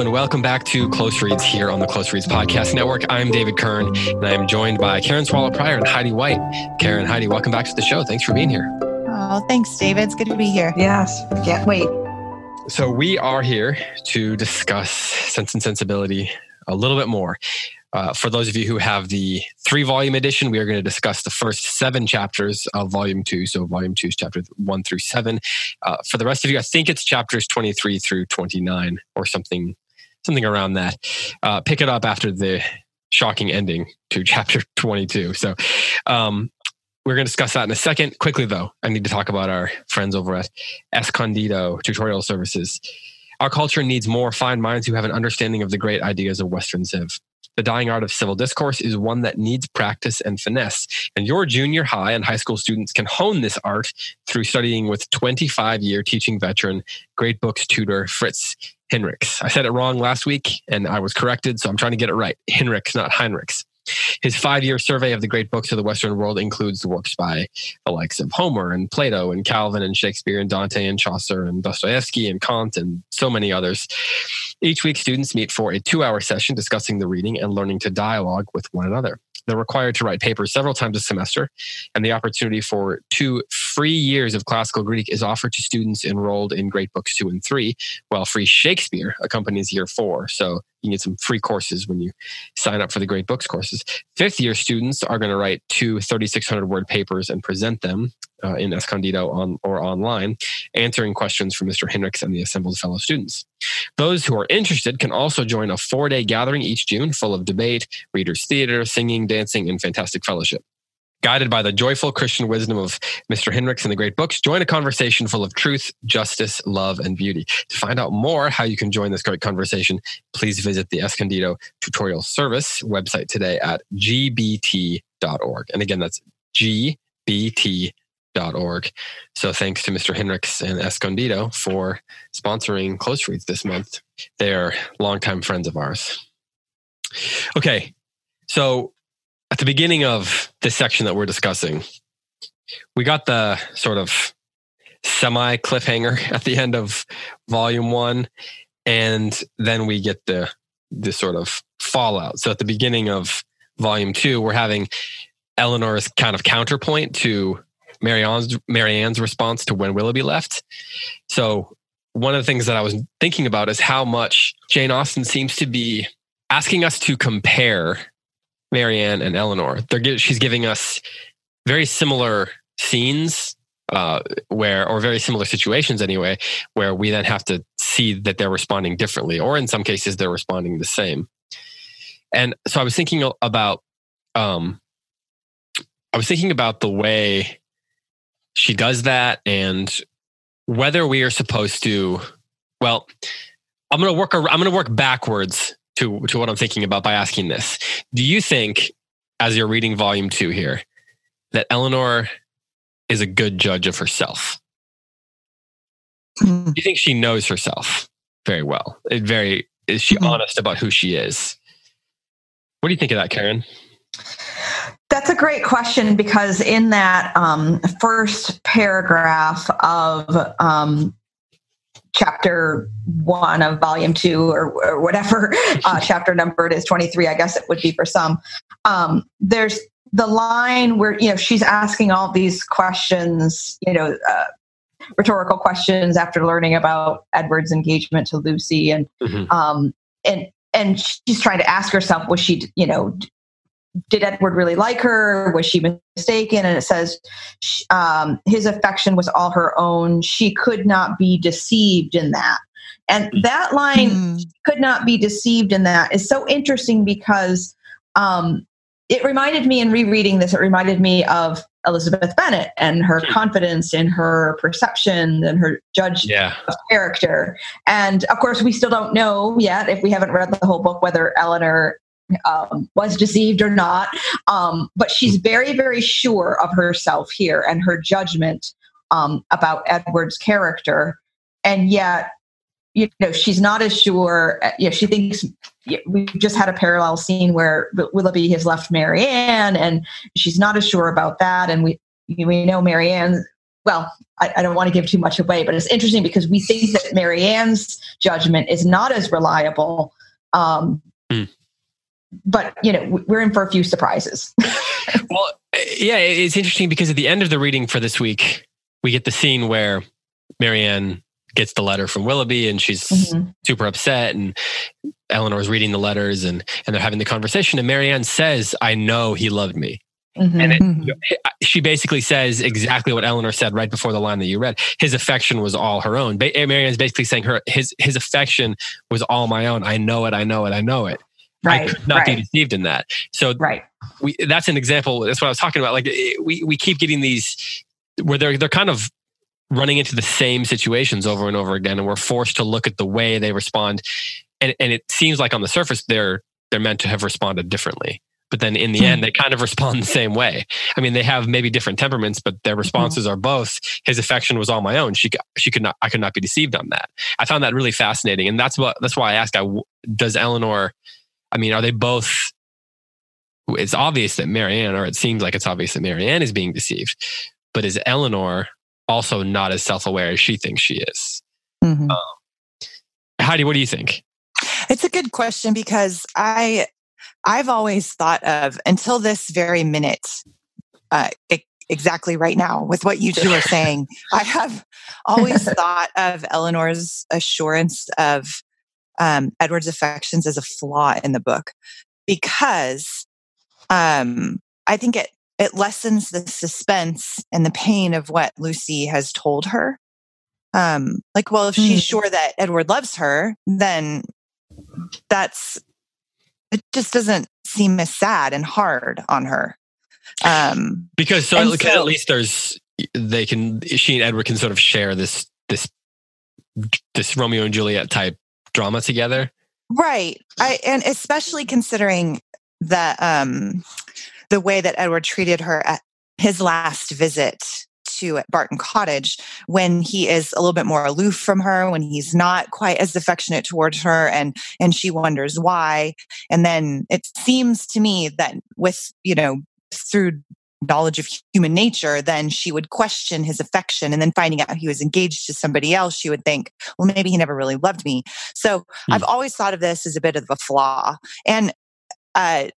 and welcome back to Close Reads here on the Close Reads Podcast Network. I'm David Kern, and I am joined by Karen Swallow Prior and Heidi White. Karen, Heidi, welcome back to the show. Thanks for being here. Oh, thanks, David. It's good to be here. Yes, can't wait. So, we are here to discuss Sense and Sensibility a little bit more. Uh, for those of you who have the three volume edition, we are going to discuss the first seven chapters of volume two. So, volume two is chapter one through seven. Uh, for the rest of you, I think it's chapters 23 through 29 or something, something around that. Uh, pick it up after the shocking ending to chapter 22. So, um, we're going to discuss that in a second. Quickly, though, I need to talk about our friends over at Escondido Tutorial Services. Our culture needs more fine minds who have an understanding of the great ideas of Western Civ. The dying art of civil discourse is one that needs practice and finesse. And your junior high and high school students can hone this art through studying with 25 year teaching veteran, great books tutor Fritz Hinrichs. I said it wrong last week and I was corrected, so I'm trying to get it right. Hinrichs, not Heinrichs. His five year survey of the great books of the Western world includes the works by the likes of Homer and Plato and Calvin and Shakespeare and Dante and Chaucer and Dostoevsky and Kant and so many others. Each week, students meet for a two hour session discussing the reading and learning to dialogue with one another. They're required to write papers several times a semester, and the opportunity for two free years of classical Greek is offered to students enrolled in Great Books 2 and 3, while free Shakespeare accompanies year 4. So you get some free courses when you sign up for the Great Books courses. Fifth year students are going to write two 3,600 word papers and present them uh, in Escondido on, or online, answering questions from Mr. Hinrichs and the assembled fellow students. Those who are interested can also join a four day gathering each June full of debate, readers' theater, singing, dancing, and fantastic fellowship. Guided by the joyful Christian wisdom of Mr. Hinrichs and the great books, join a conversation full of truth, justice, love, and beauty. To find out more how you can join this great conversation, please visit the Escondido Tutorial Service website today at gbt.org. And again, that's gbt.org. So thanks to Mr. Hinrichs and Escondido for sponsoring Close Reads this month. They are longtime friends of ours. Okay, so at the beginning of this section that we're discussing, we got the sort of semi cliffhanger at the end of volume one, and then we get the the sort of fallout. So at the beginning of volume two, we're having Elinor's kind of counterpoint to Marianne's Marianne's response to when Willoughby left. So one of the things that I was thinking about is how much Jane Austen seems to be asking us to compare Marianne and Elinor. They're she's giving us very similar scenes uh, where, or very similar situations anyway, where we then have to see that they're responding differently, or in some cases they're responding the same. And so I was thinking about, um, I was thinking about the way she does that and whether we are supposed to. Well, I'm going to work. I'm going to work backwards to to what I'm thinking about by asking this. Do you think, as you're reading volume two here, that Elinor is a good judge of herself? Mm. Do you think she knows herself very well? It very is she mm-hmm. honest about who she is? What do you think of that, Karen? That's a great question because in that um, first paragraph of um, chapter one of volume two or, or whatever uh, chapter number it is 23 i guess it would be for some um, there's the line where you know she's asking all these questions you know uh, rhetorical questions after learning about edward's engagement to lucy and mm-hmm. um, and and she's trying to ask herself was she you know did Edward really like her? Was she mistaken? And it says um, his affection was all her own. She could not be deceived in that. And that line mm. could not be deceived in that is so interesting because um, it reminded me in rereading this, it reminded me of Elizabeth Bennet and her confidence in her perception and her judge yeah. of character. And of course, we still don't know yet, if we haven't read the whole book, whether Elinor um, was deceived or not. Um, but she's very, very sure of herself here and her judgment um, about Edward's character. And yet, you know, she's not as sure. You know, she thinks we just had a parallel scene where Willoughby has left Marianne, and she's not as sure about that. And we we know Marianne well, I, I, don't want to give too much away, but it's interesting because we think that Marianne's judgment is not as reliable. Um, mm. But you know, we're in for a few surprises. well, yeah, it's interesting because at the end of the reading for this week, we get the scene where Marianne gets the letter from Willoughby and she's mm-hmm. super upset and Elinor's reading the letters and and they're having the conversation and Marianne says, "I know he loved me." Mm-hmm. And it, mm-hmm. she basically says exactly what Elinor said right before the line that you read. His affection was all her own. Ba- Marianne's basically saying her his his affection was all my own. I know it. I know it. I know it. Right, I could not right. be deceived in that. So right. we, that's an example. That's what I was talking about. Like eh, we, we keep getting these where they're, they're kind of running into the same situations over and over again. And we're forced to look at the way they respond. And, and it seems like on the surface, they're, they're meant to have responded differently. But then in the hmm. end, they kind of respond the same way. I mean, they have maybe different temperaments, but their hmm. responses are both. His affection was all my own. She, she could not, I could not be deceived on that. I found that really fascinating, and that's what that's why I asked. I, does Elinor I mean, are they both? It's obvious that Marianne, or it seems like it's obvious that Marianne is being deceived, but is Elinor also not as self aware as she thinks she is? Mm-hmm. Um, Heidi, what do you think? It's a good question because I, I've always thought of until this very minute, uh, exactly right now with what you two are saying. I have always thought of Elinor's assurance of um, Edward's affections as a flaw in the book because um, I think it it lessens the suspense and the pain of what Lucy has told her. Um, like, well, if she's mm. sure that Edward loves her, then that's it. Just doesn't seem as sad and hard on her. Um, because so, so at least there's they can she and Edward can sort of share this this this Romeo and Juliet type drama together. Right. I and especially considering the um the way that Edward treated her at his last visit to Barton Cottage when he is a little bit more aloof from her, when he's not quite as affectionate towards her and and she wonders why. And then it seems to me that with, you know, through knowledge of human nature, then she would question his affection. And then finding out he was engaged to somebody else, she would think, well, maybe he never really loved me. So mm. I've always thought of this as a bit of a flaw. And uh,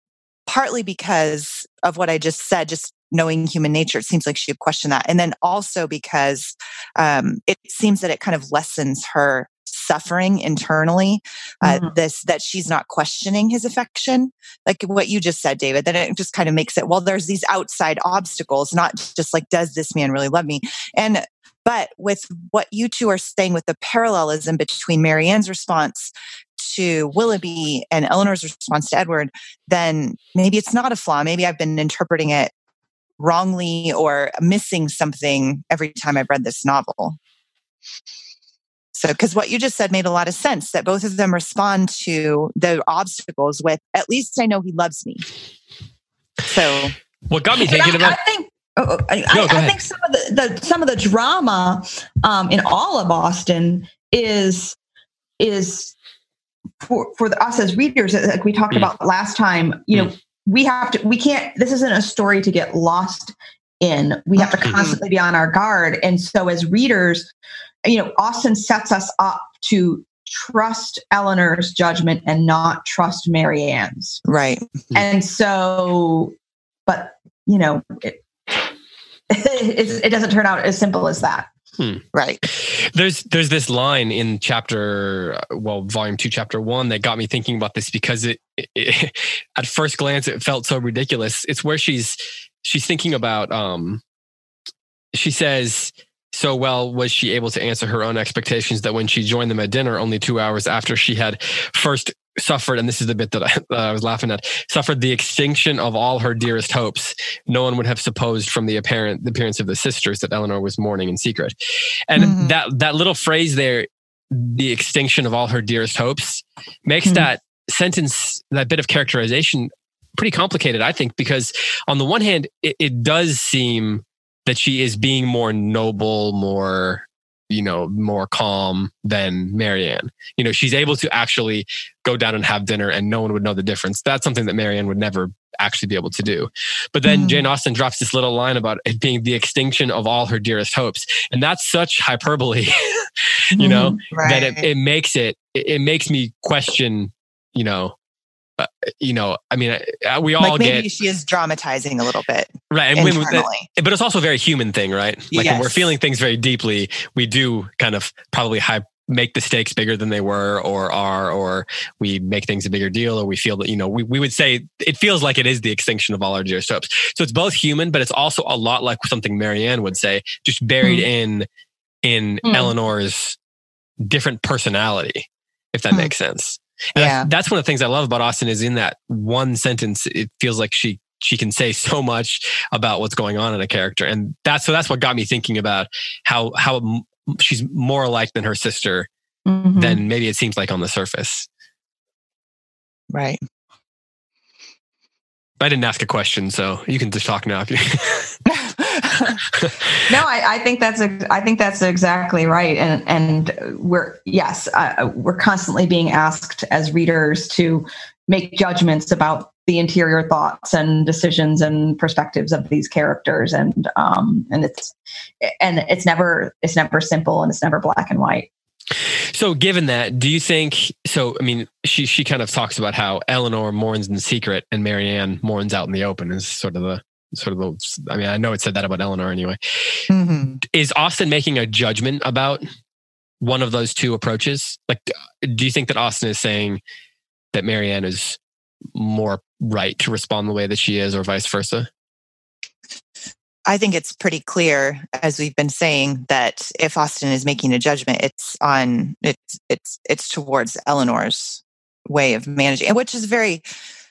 partly because of what I just said, just knowing human nature, it seems like she would question that. And then also because um, it seems that it kind of lessens her suffering internally uh, mm-hmm. this that she's not questioning his affection. Like what you just said david then it just kind of makes it well there's these outside obstacles not just like does this man really love me? And but with what you two are saying with the parallelism between marianne's response to willoughby and elinor's response to edward then maybe it's not a flaw. Maybe i've been interpreting it wrongly or missing something every time i've read this novel so, because what you just said made a lot of sense that both of them respond to the obstacles with, at least I know he loves me. So, what got me thinking I, about. I think, oh, oh I, no, I, I think some of the, the, some of the drama um, in all of Austen is is for for the, us as readers, like we talked mm. about last time. You know, mm. we have to. We can't. This isn't a story to get lost in. We have to mm-hmm. constantly be on our guard, and so as readers, you know, Austen sets us up to trust Elinor's judgment and not trust Marianne's. Right. And so, but, you know, it, it, it doesn't turn out as simple as that. Hmm. Right. There's there's this line in chapter well volume 2 chapter 1 that got me thinking about this because it, it, at first glance it felt so ridiculous. It's where she's she's thinking about um she says so well was she able to answer her own expectations that when she joined them at dinner only two hours after she had first suffered, and this is the bit that I, that I, was laughing at, suffered the extinction of all her dearest hopes. No one would have supposed from the apparent the appearance of the sisters that Elinor was mourning in secret. And mm-hmm. that that little phrase there, the extinction of all her dearest hopes, makes mm-hmm. that sentence, that bit of characterization pretty complicated, I think, because on the one hand, it, it does seem that she is being more noble, more you know, more calm than Marianne. You know, she's able to actually go down and have dinner and no one would know the difference. That's something that Marianne would never actually be able to do. But then mm. Jane Austen drops this little line about it being the extinction of all her dearest hopes. And that's such hyperbole, you know, right. that it, it makes it, it makes me question, you know, you know, I mean, uh, we all like maybe get. she is dramatizing a little bit, right? And when, but it's also a very human thing, right? Like yes. when we're feeling things very deeply, we do kind of probably high, make the stakes bigger than they were or are, or we make things a bigger deal, or we feel that you know we we would say it feels like it is the extinction of all our dearest hopes. So it's both human, but it's also a lot like something Marianne would say, just buried mm. in in mm. Elinor's different personality, if that mm. makes sense. And yeah. I, that's one of the things I love about Austen is in that one sentence, it feels like she she can say so much about what's going on in a character, and that's so that's what got me thinking about how how she's more alike than her sister mm-hmm. than maybe it seems like on the surface. Right. I didn't ask a question, so you can just talk now. no, I, I, think that's I think that's exactly right, and and we're yes, uh, we're constantly being asked as readers to make judgments about the interior thoughts and decisions and perspectives of these characters, and um and it's and it's never it's never simple and it's never black and white. So, given that, do you think? So, I mean, she she kind of talks about how Elinor mourns in secret and Marianne mourns out in the open. Is sort of the sort of the. I mean, I know it said that about Elinor anyway. Mm-hmm. Is Austen making a judgment about one of those two approaches? Like, do you think that Austen is saying that Marianne is more right to respond the way that she is, or vice versa? I think it's pretty clear, as we've been saying, that if Austen is making a judgment, it's on it's it's it's towards Elinor's way of managing, which is very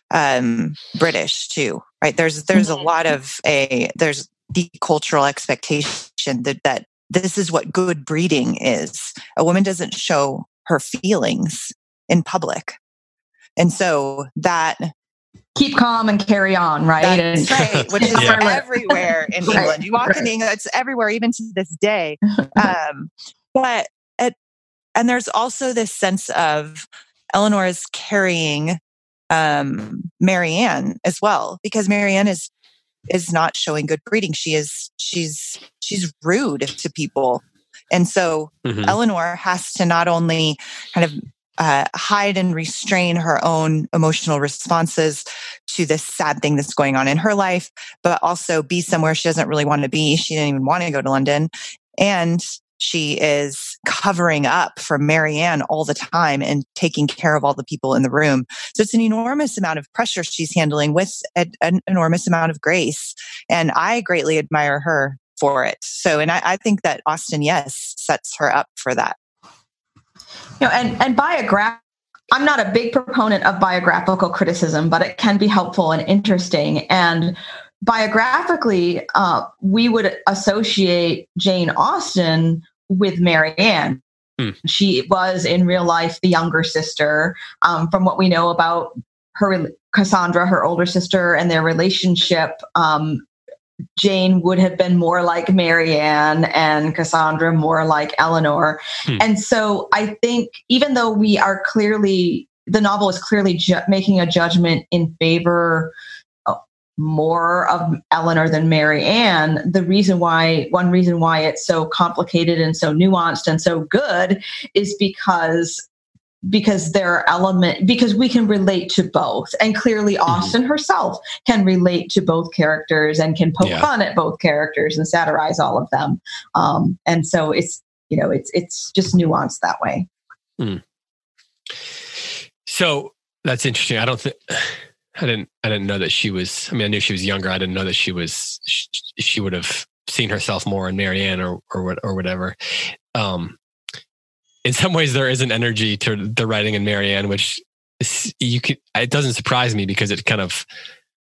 um, British too, right? There's there's a lot of a there's the cultural expectation that that this is what good breeding is. A woman doesn't show her feelings in public, and so that keep calm and carry on, right? That's right, which is yeah. everywhere in England. Right. You walk right. in England, it's everywhere, even to this day. Um, but it, and there's also this sense of Elinor is carrying um, Marianne as well, because Marianne is is not showing good breeding. She is she's she's rude to people. And so mm-hmm. Elinor has to not only kind of uh, hide and restrain her own emotional responses to this sad thing that's going on in her life, but also be somewhere she doesn't really want to be. She didn't even want to go to London. And she is covering up for Marianne all the time and taking care of all the people in the room. So it's an enormous amount of pressure she's handling with an enormous amount of grace. And I greatly admire her for it. So, and I, I think that Austen, yes, sets her up for that. You know, and and biograph. I'm not a big proponent of biographical criticism, but it can be helpful and interesting. And biographically, uh, we would associate Jane Austen with Marianne. Hmm. She was in real life the younger sister. Um, from what we know about her Cassandra, her older sister, and their relationship, um, Jane would have been more like Marianne and Cassandra more like Elinor. Hmm. And so I think even though we are clearly, the novel is clearly ju- making a judgment in favor more of Elinor than Marianne, the reason why, one reason why it's so complicated and so nuanced and so good is because because there are element because we can relate to both and clearly mm-hmm. austen mm-hmm. herself can relate to both characters and can poke yeah. fun at both characters and satirize all of them um, and so it's you know it's it's just nuanced that way mm. so that's interesting i don't think i didn't i didn't know that she was i mean i knew she was younger i didn't know that she was she, she would have seen herself more in marianne or or, or whatever um in some ways there is an energy to the writing in Marianne, which is, you can. It doesn't surprise me because it kind of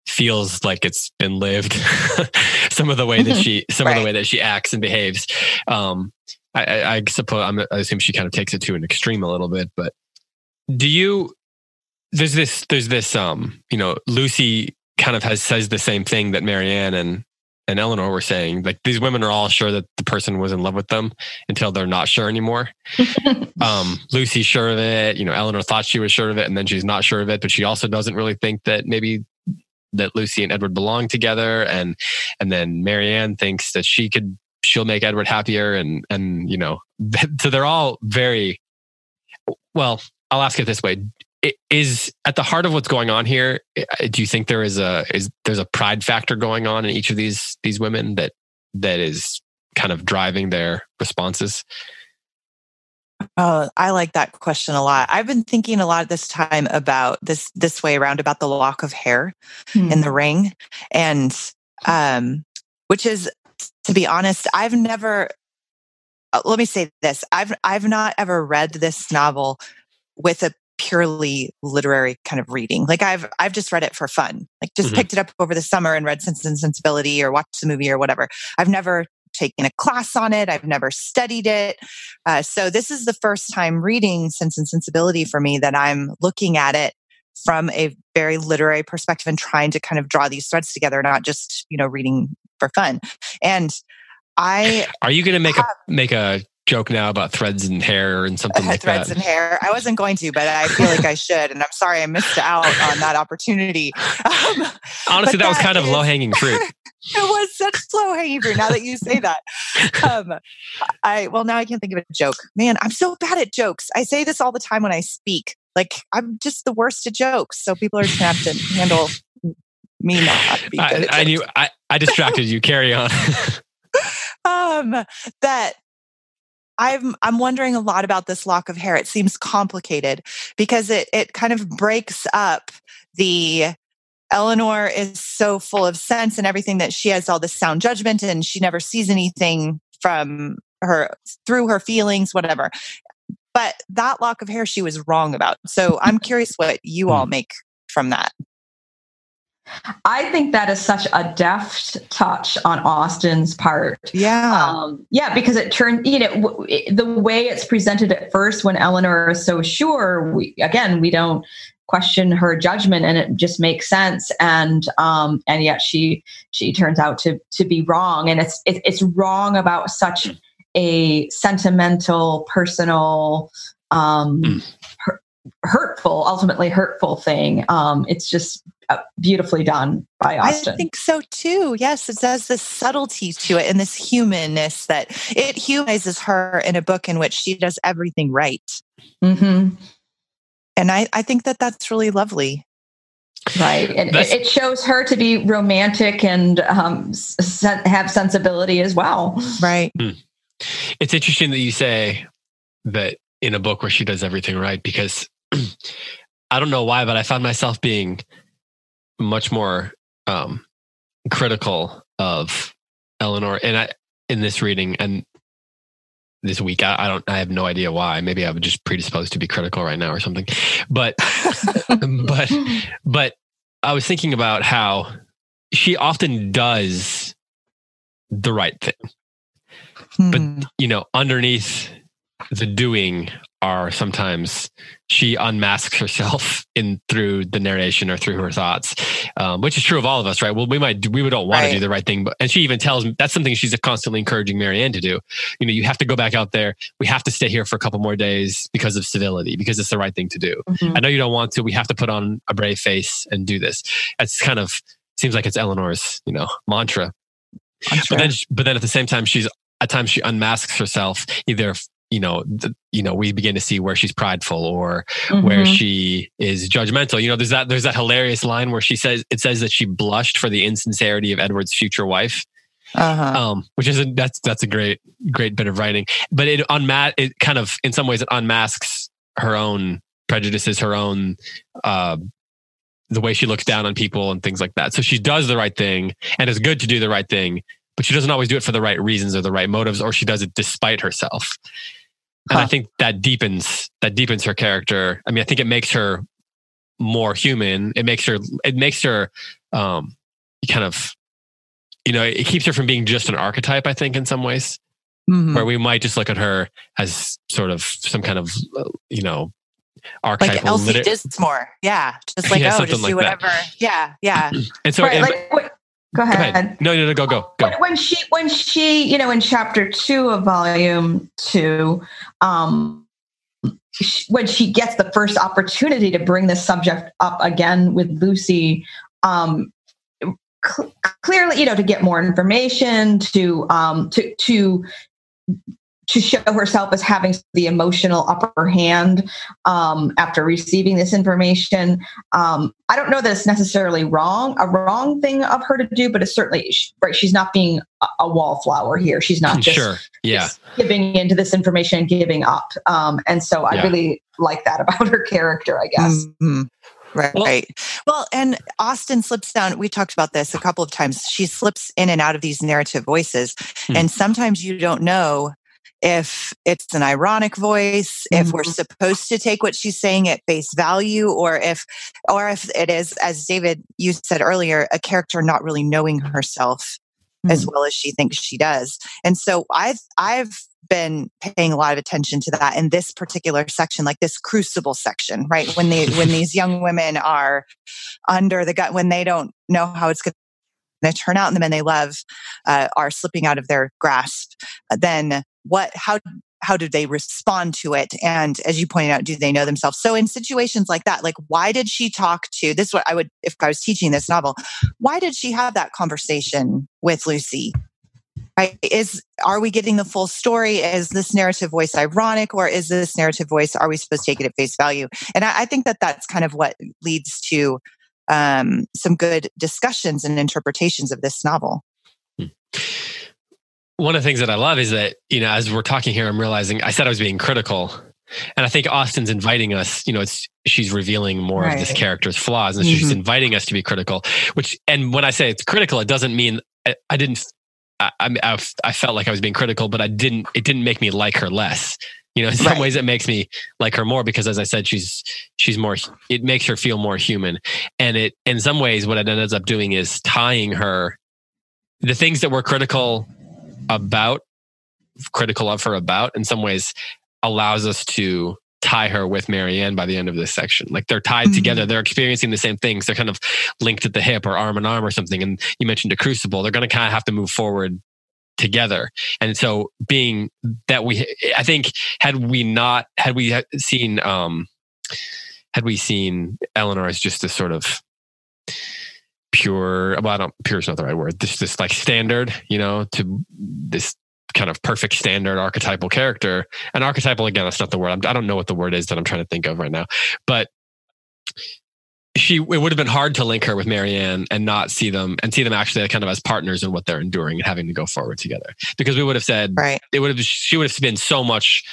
feels like it's been lived. some of the way that she, some right. of the way that she acts and behaves. Um, I, I, I suppose I'm, I assume she kind of takes it to an extreme a little bit. But do you? There's this. There's this. Um, you know, Lucy kind of has says the same thing that Marianne and and Elinor were saying, like these women are all sure that the person was in love with them until they're not sure anymore. um, Lucy's sure of it. You know, Elinor thought she was sure of it, and then she's not sure of it. But she also doesn't really think that maybe that Lucy and Edward belong together. And and then Marianne thinks that she could she'll make Edward happier. And and you know, so they're all very well. I'll ask it this way: is at the heart of what's going on here do you think there is a is there's a pride factor going on in each of these these women that that is kind of driving their responses Oh, I like that question a lot. I've been thinking a lot this time about this this way around about the lock of hair hmm. in the ring, and um, which is, to be honest, I've never. Uh, let me say this: I've I've not ever read this novel with a purely literary kind of reading. Like I've I've just read it for fun. Like just mm-hmm. picked it up over the summer and read Sense and Sensibility or watched the movie or whatever. I've never taken a class on it. I've never studied it. Uh, so this is the first time reading Sense and Sensibility for me that I'm looking at it from a very literary perspective and trying to kind of draw these threads together, not just you know reading for fun. And I are you going to make have, a make a joke now about threads and hair and something like threads that. Threads and hair. I wasn't going to, but I feel like I should. And I'm sorry I missed out on that opportunity. Um, Honestly, that, that was kind is, of low hanging fruit. it was such low hanging fruit. Now that you say that, um, I well now I can't think of a joke. Man, I'm so bad at jokes. I say this all the time when I speak. Like I'm just the worst at jokes. So people are just gonna have to handle me not. I, I knew I, I distracted you. Carry on. um, that I'm I'm wondering a lot about this lock of hair. It seems complicated because it it kind of breaks up the Elinor is so full of sense and everything that she has all this sound judgment and she never sees anything from her through her feelings, whatever. But that lock of hair she was wrong about. So I'm curious what you all hmm. make from that. I think that is such a deft touch on Austen's part. Yeah. Um, yeah, because it turned, you know, the way it's presented at first when Elinor is so sure, we, again, we don't question her judgment and it just makes sense and um and yet she she turns out to to be wrong and it's it, it's wrong about such a sentimental personal um mm. Hurtful ultimately hurtful thing um it's just uh, beautifully done by Austen. I think so too. Yes, it has this subtlety to it and this humanness that it humanizes her in a book in which she does everything right. Mm-hmm. And I, I think that that's really lovely. Right. And it, it shows her to be romantic and um, sen- have sensibility as well. Right. Hmm. It's interesting that you say that in a book where she does everything right because I don't know why, but I found myself being much more um, critical of Elinor, and I in this reading and this week. I, I, don't. I have no idea why. Maybe I'm just predisposed to be critical right now or something. But but but I was thinking about how she often does the right thing, hmm. but you know, underneath the doing are sometimes she unmasks herself in through the narration or through her thoughts, um, which is true of all of us, right? Well, we might we would don't want right. to do the right thing, but and she even tells me that's something she's constantly encouraging Marianne to do. You know, you have to go back out there. We have to stay here for a couple more days because of civility, because it's the right thing to do. Mm-hmm. I know you don't want to. We have to put on a brave face and do this. It's kind of seems like it's Elinor's, you know, mantra. But then, but then at the same time, she's at times she unmasks herself either you know, the, you know, we begin to see where she's prideful or mm-hmm. where she is judgmental. You know, there's that there's that hilarious line where she says it says that she blushed for the insincerity of Edward's future wife. Uh-huh. Um, which is a, that's that's a great great bit of writing, but it unmat it kind of in some ways it unmasks her own prejudices, her own uh, the way she looks down on people and things like that. So she does the right thing, and it's good to do the right thing, but she doesn't always do it for the right reasons or the right motives, or she does it despite herself and huh. I think that deepens that deepens her character. I mean, I think it makes her more human. It makes her it makes her um, kind of you know it keeps her from being just an archetype. I think in some ways, mm-hmm. where we might just look at her as sort of some kind of you know archetype. Like Elsie liter- Dinsmore, yeah, just like yeah, oh, just do whatever. That. Yeah, yeah. and so, right, and, like, Go ahead. Go ahead. No, no, no, go, go, go. When, she, when she, you know, in chapter two of volume two, um, she, when she gets the first opportunity to bring this subject up again with Lucy, um, cl- clearly, you know, to get more information, to um, to to to show herself as having the emotional upper hand um, after receiving this information. Um, I don't know that it's necessarily wrong, a wrong thing of her to do, but it's certainly right. She's not being a, a wallflower here. She's not just, sure. yeah. just giving into this information and giving up. Um, and so I Yeah. really like that about her character. I guess. Mhm. Right. Well- right. Well, and Austen slips down. We talked about this a couple of times. She slips in and out of these narrative voices. Hmm. And sometimes you don't know if it's an ironic voice, if we're Mhm. supposed to take what she's saying at face value, or if or if it is, as David you said earlier, a character not really knowing herself as well as she thinks she does. And so I've I've been paying a lot of attention to that in this particular section, like this crucible section, right? When they when these young women are under the gut, when they don't know how it's going to turn out, and the men they love uh, are slipping out of their grasp, uh, then what? How how do they respond to it? And as you pointed out, do they know themselves? So in situations like that, like why did she talk to this? is What I would, if I was teaching this novel, why did she have that conversation with Lucy? Right? Is are we getting the full story? Is this narrative voice ironic, or is this narrative voice? Are we supposed to take it at face value? And I, I think that that's kind of what leads to um, some good discussions and interpretations of this novel. One of the things that I love is that, you know, as we're talking here, I'm realizing I said I was being critical. And I think Austen's inviting us, you know, it's she's revealing more of this character's flaws and she's Mhm. inviting us to be critical, which, and when I say it's critical, it doesn't mean I, I didn't, I, I, I I felt like I was being critical, but I didn't, it didn't make me like her less. You know, in some Right. ways it makes me like her more because as I said, she's, she's more, it makes her feel more human. And it, in some ways, what it ends up doing is tying her, the things that we're critical about, critical of her about, in some ways allows us to tie her with Marianne by the end of this section. Like they're tied Mhm. together. They're experiencing the same things. They're kind of linked at the hip or arm in arm or something. And you mentioned a crucible. They're going to kind of have to move forward together. And so being that we, I think had we not, had we seen, um, had we seen Elinor as just a sort of pure, well, I don't, pure is not the right word. This, this like standard, you know, to this kind of perfect standard archetypal character. And archetypal, again, that's not the word. I'm, I don't know what the word is that I'm trying to think of right now, but she, it would have been hard to link her with Marianne and not see them and see them actually kind of as partners in what they're enduring and having to go forward together. Because we would have said, Right. it would have, she would have been so much,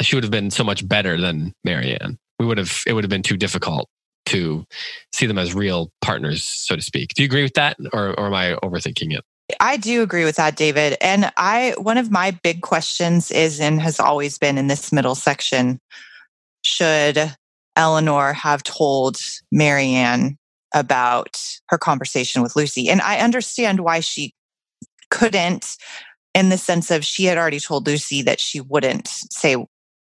she would have been so much better than Marianne. We would have, it would have been too difficult to see them as real partners, so to speak. Do you agree with that? Or, or am I overthinking it? I do agree with that, David. And I, one of my big questions is and has always been in this middle section should Elinor have told Marianne about her conversation with Lucy? And I understand why she couldn't, in the sense of she had already told Lucy that she wouldn't say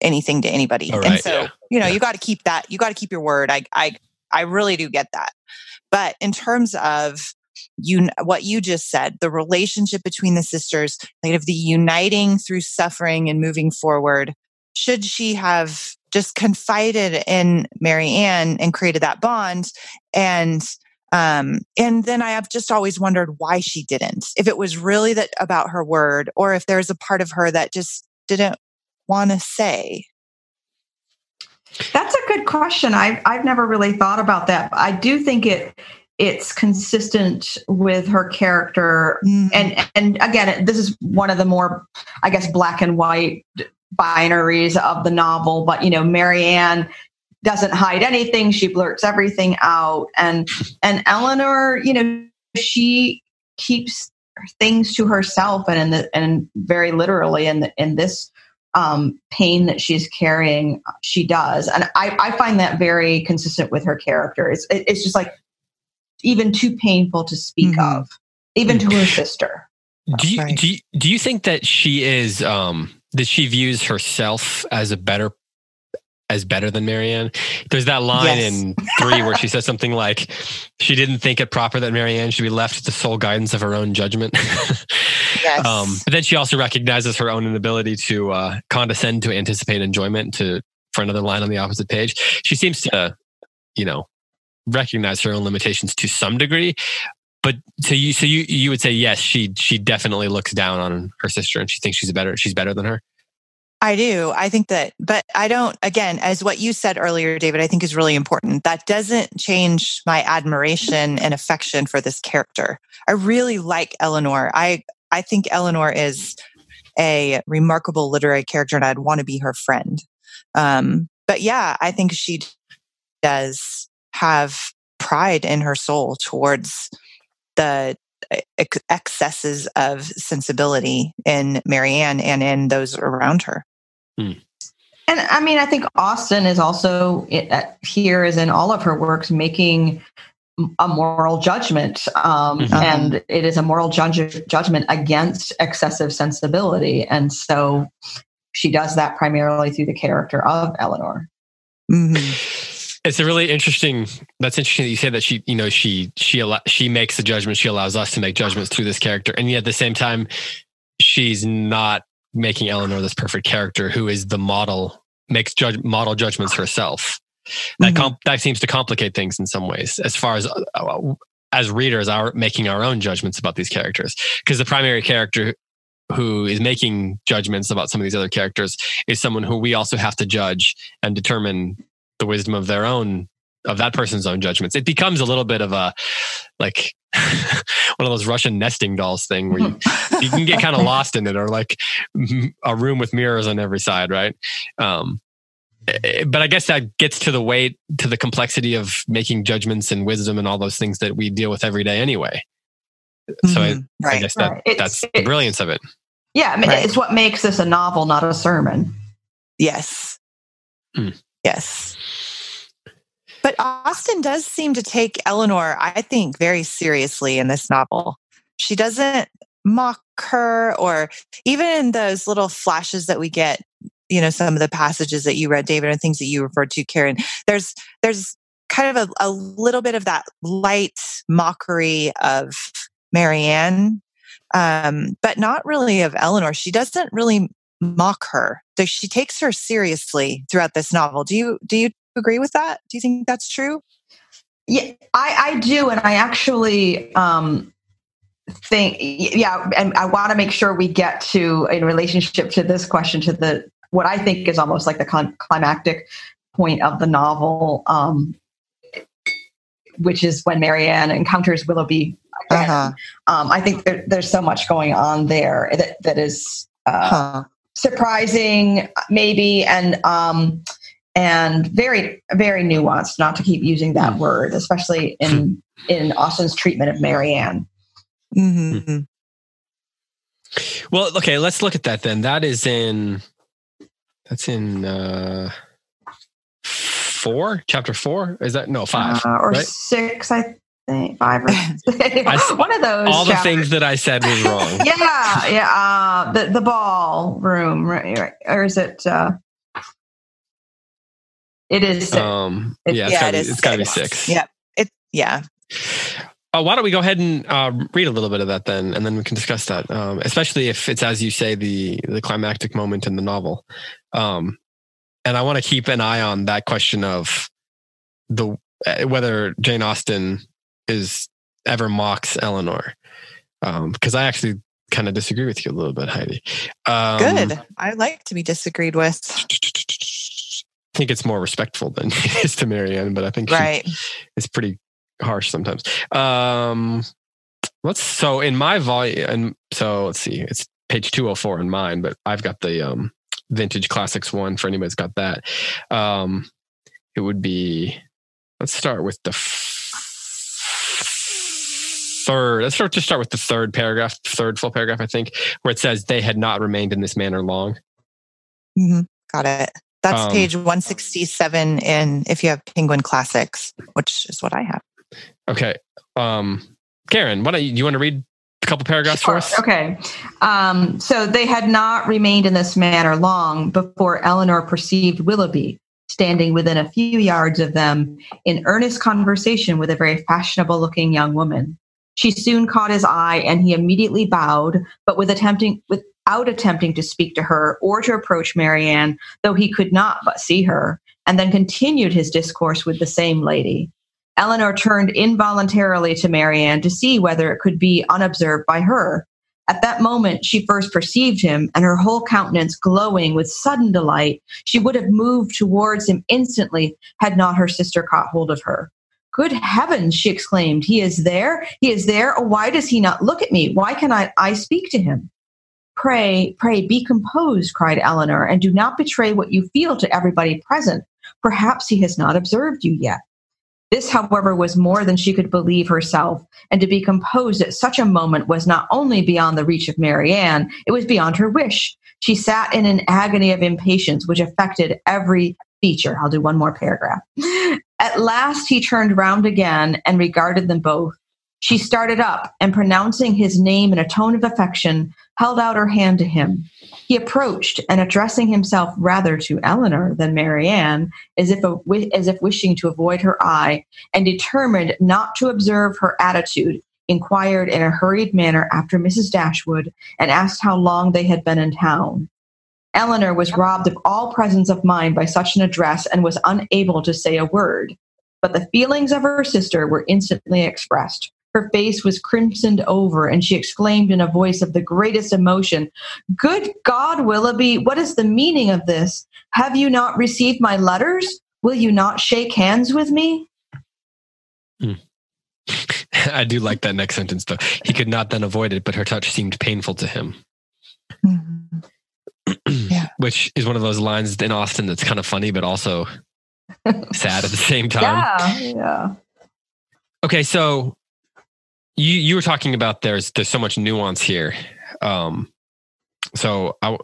anything to anybody. Oh, and so, yeah, you know, yeah. you got to keep that, you got to keep your word. I, I, I really do get that. But in terms of you what you just said the relationship between the sisters like of the uniting through suffering and moving forward should she have just confided in Marianne and created that bond and um and then i have just always wondered why she didn't if it was really that about her word or if there's a part of her that just didn't want to say That's a good question. I've I've never really thought about that. I do think it it's consistent with her character, Mm, and and again, this is one of the more, I guess, black and white binaries of the novel. But you know, Marianne doesn't hide anything; she blurts everything out, and and Elinor, you know, she keeps things to herself, and in the and very literally in the, in this um, pain that she's carrying, she does, and I, I find that very consistent with her character. It's it- it's just like even too painful to speak Mhm. of, even to her sister. Do you, Right. do you do you think that she is um that she views herself as a better as better than Marianne. There's that line Yes. in three where she says something like, "She didn't think it proper that Marianne should be left to the sole guidance of her own judgment." Yes. um, but then she also recognizes her own inability to uh, condescend to anticipate enjoyment. To for another line on the opposite page, she seems to, you know, recognize her own limitations to some degree. But to you, so you you would say yes, she she definitely looks down on her sister, and she thinks she's better. She's better than her. I do. I think that, but I don't, again, as what you said earlier, David, I think is really important. That doesn't change my admiration and affection for this character. I really like Elinor. I, I think Elinor is a remarkable literary character and I'd want to be her friend. Um, but yeah, I think she does have pride in her soul towards the ex- excesses of sensibility in Marianne and in those around her. And I mean, I think Austen is also it, uh, here, as in all of her works, making a moral judgment, um, Mhm. and it is a moral judge, judgment against excessive sensibility, and so she does that primarily through the character of Elinor. Mhm. It's a really interesting. That's interesting that you say that she, you know, she she she makes the judgment. She allows us to make judgments through this character, and yet at the same time, she's not making Elinor this perfect character who is the model, makes judge model judgments herself. That Mhm. com- that seems to complicate things in some ways, as far as uh, as readers are making our own judgments about these characters, because the primary character who is making judgments about some of these other characters is someone who we also have to judge and determine the wisdom of their own of that person's own judgments it becomes a little bit of a like one of those russian nesting dolls thing where you, you can get kind of lost in it or like a room with mirrors on every side right um eh, but i guess that gets to the weight to the complexity of making judgments and wisdom and all those things that we deal with every day anyway so I, Mhm. I right. guess that Right. It's- that's the brilliance of it Yeah, I mean, Right. it's what makes this a novel, not a sermon. Yes. Hmm. Yes. But Austen does seem to take Elinor, I think, very seriously in this novel. She doesn't mock her, or even in those little flashes that we get, you know, some of the passages that you read, David, and things that you referred to, Karen. There's there's kind of a, a little bit of that light mockery of Marianne, um, but not really of Elinor. She doesn't really mock her. So she takes her seriously throughout this novel. Do you do you agree with that? Do you think that's true? Yeah, I, I do, and I actually um, think, yeah, and I want to make sure we get to in relationship to this question to the what I think is almost like the con- climactic point of the novel, um, which is when Marianne encounters Willoughby. Uh-huh. Um, I think there, there's so much going on there that that is uh, Huh. Surprising, maybe, and um, and very very nuanced. Not to keep using that word, especially in in Austen's treatment of Marianne. Mm-hmm. Well, okay, let's look at that then. That is in that's in uh four, chapter four. Is that no five? Uh, or right? six, I five or s- one of those. All the things that I said was wrong. Yeah, yeah. Uh, the the ball room, right? right. Or is it? Uh, it is. Six. Um, It- yeah, it's yeah, gotta it be, it's gotta be six. Yep. It yeah. Uh, why don't we go ahead and uh, read a little bit of that then, and then we can discuss that. Um, especially if it's as you say the the climactic moment in the novel. Um, and I want to keep an eye on that question of the uh, whether Jane Austen is ever mocks Elinor, because I actually kind of disagree with you a little bit, Heidi. Um, Good. I like to be disagreed with. I think it's more respectful than it is to Marianne, but I think Right. it's pretty harsh sometimes. Um, let's so in my volume, and so let's see, it's page two hundred four in mine, but I've got the um, vintage classics one for anybody's got that. Um, it would be. Let's start with the third. Let's start. Just start with the third paragraph, third full paragraph, I think, where it says they had not remained in this manner long. Mhm. Got it. That's Um, page 167 in if you have Penguin Classics, which is what I have. Okay, um, Karen, why don't you, you want to read a couple paragraphs for us? Okay. Um, so they had not remained in this manner long before Elinor perceived Willoughby, standing within a few yards of them in earnest conversation with a very fashionable looking young woman. She soon caught his eye and he immediately bowed, but with attempting without attempting to speak to her or to approach Marianne, though he could not but see her, and then continued his discourse with the same lady. Elinor turned involuntarily to Marianne to see whether it could be unobserved by her. At that moment, she first perceived him, and her whole countenance glowing with sudden delight, she would have moved towards him instantly had not her sister caught hold of her. Good heavens, she exclaimed. He is there? He is there? Oh, why does he not look at me? Why can I, I speak to him? Pray, pray, be composed, cried Elinor, and do not betray what you feel to everybody present. Perhaps he has not observed you yet. This, however, was more than she could believe herself, and to be composed at such a moment was not only beyond the reach of Marianne, it was beyond her wish. She sat in an agony of impatience which affected every feature. I'll do one more paragraph. At last he turned round again and regarded them both. She started up and, pronouncing his name in a tone of affection, held out her hand to him. He approached and, addressing himself rather to Elinor than Marianne, as if, a, as if wishing to avoid her eye, and determined not to observe her attitude, inquired in a hurried manner after Mrs. Dashwood and asked how long they had been in town. Elinor was robbed of all presence of mind by such an address and was unable to say a word. But the feelings of her sister were instantly expressed. Her face was crimsoned over, and she exclaimed in a voice of the greatest emotion, Good God, Willoughby, what is the meaning of this? Have you not received my letters? Will you not shake hands with me? Hmm. I do like that next sentence, though. He could not then avoid it, but her touch seemed painful to him. Mm-hmm. Which is one of those lines in Austen that's kind of funny, but also sad at the same time. Yeah. Yeah. Okay, so you you were talking about there's there's so much nuance here. Um, so I,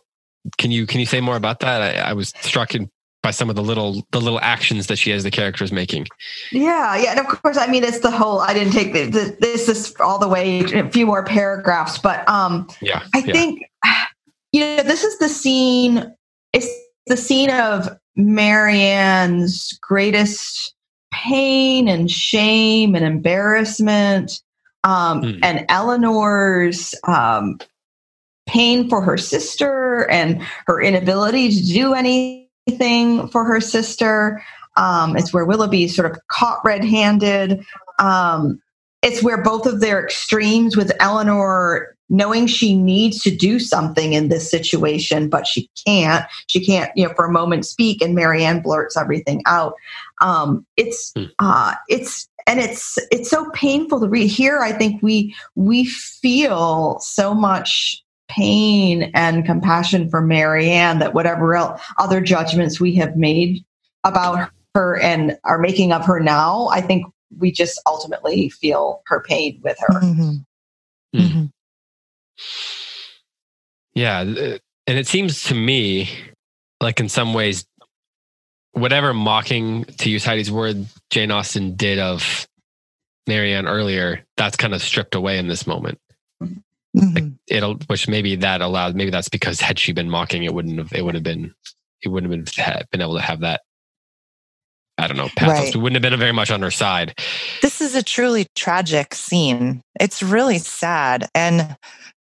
can you can you say more about that? I, I was struck in, by some of the little the little actions that she has the characters making. Yeah, yeah, and of course, I mean it's the whole. I didn't take the, the, this is all the way a few more paragraphs, but um, yeah, I yeah. think you know this is the scene. It's the scene of Marianne's greatest pain and shame and embarrassment um, mm. and Elinor's um, pain for her sister and her inability to do anything for her sister. Um, it's where Willoughby is sort of caught red handed. Um, it's where both of their extremes, with Elinor knowing she needs to do something in this situation, but she can't. She can't, you know, for a moment speak, and Marianne blurts everything out. Um, it's hmm. uh, it's and it's it's so painful to read here i think we we feel so much pain and compassion for marianne that whatever else, other judgments we have made about her and are making of her now i think we just ultimately feel her pain with her mm-hmm. Hmm. Mm-hmm. yeah and it seems to me like in some ways whatever mocking, to use Heidi's word, Jane Austen did of Marianne earlier, that's kind of stripped away in this moment. Mm-hmm. Like it'll, which maybe that allowed, maybe that's because had she been mocking, it wouldn't have, it would have been, it wouldn't have been, been able to have that. I don't know, pathos. Right. It wouldn't have been very much on her side. This is a truly tragic scene. It's really sad. And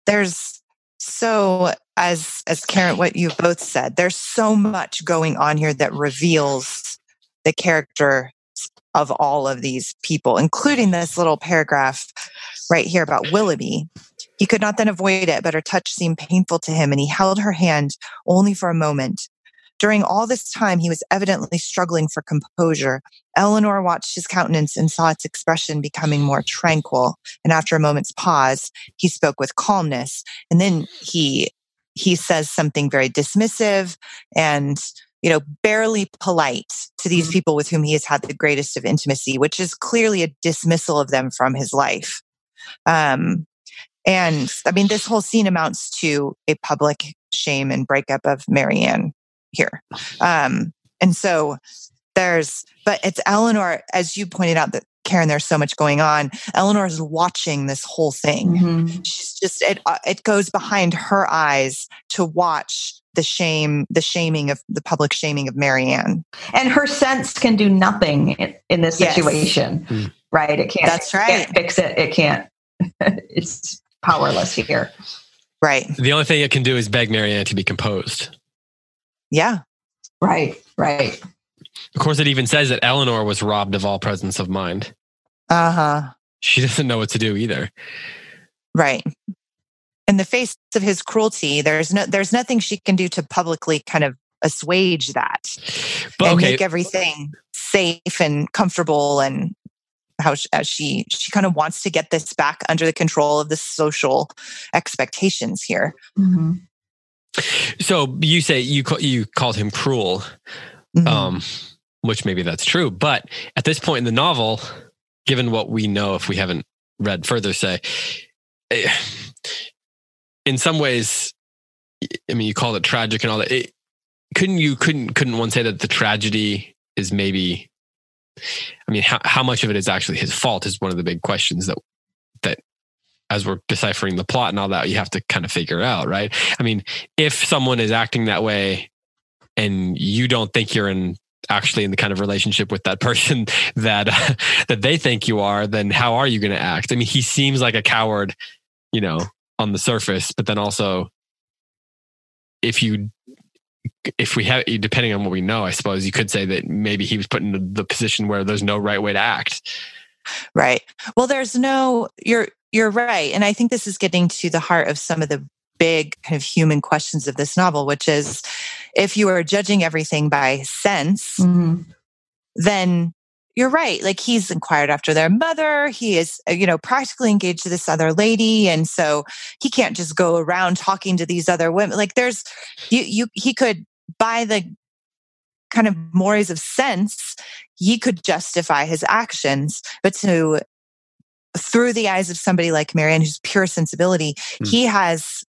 there's so as as Karen, what you both said, there's so much going on here that reveals the character of all of these people, including this little paragraph right here about Willoughby. He could not then avoid it, but her touch seemed painful to him, and he held her hand only for a moment. During all this time, he was evidently struggling for composure. Elinor watched his countenance and saw its expression becoming more tranquil. And after a moment's pause, he spoke with calmness. And then he he says something very dismissive and you know barely polite to these mm-hmm. people with whom he has had the greatest of intimacy which is clearly a dismissal of them from his life um, and i mean this whole scene amounts to a public shame and breakup of marianne here um, and so there's but it's elinor as you pointed out that Karen, there's so much going on. Elinor is watching this whole thing. Mhm. She's just it. uh, It goes behind her eyes to watch the shame, the shaming of the public shaming of Marianne. And her sense can do nothing in, in this Yes. situation, Mm. right? It can't. That's it right. can't fix it. It can't. it's powerless here. Right? The only thing it can do is beg Marianne to be composed. Yeah. Right. Right. Of course, it even says that Elinor was robbed of all presence of mind. Uh huh. She doesn't know what to do either. Right. In the face of his cruelty, there's no, there's nothing she can do to publicly kind of assuage that But and okay, make everything safe and comfortable and how she, as she she kind of wants to get this back under the control of the social expectations here. Mhm. So you say you you called him cruel, Mhm. um, which maybe that's true. But at this point in the novel, given what we know, if we haven't read further, say, eh, in some ways, I mean, you called it tragic and all that. It, couldn't you couldn't couldn't one say that the tragedy is maybe? I mean, how how much of it is actually his fault is one of the big questions that that as we're deciphering the plot and all that, you have to kind of figure out, right? I mean, if someone is acting that way and you don't think you're in actually in the kind of relationship with that person that that they think you are, then how are you going to act? I mean, he seems like a coward, you know, on the surface, but then also if you if we have depending on what we know, I suppose you could say that maybe he was put in the position where there's no right way to act. Right. Well, there's no you're you're right. And I think this is getting to the heart of some of the big kind of human questions of this novel, which is if you are judging everything by sense, Mhm. then you're right. Like he's inquired after their mother. He is, uh, you know, practically engaged to this other lady. And so he can't just go around talking to these other women. Like there's, you, you, he could, by the kind of mores of sense, he could justify his actions, but to, through the eyes of somebody like Marianne, who's pure sensibility, Hmm. he has,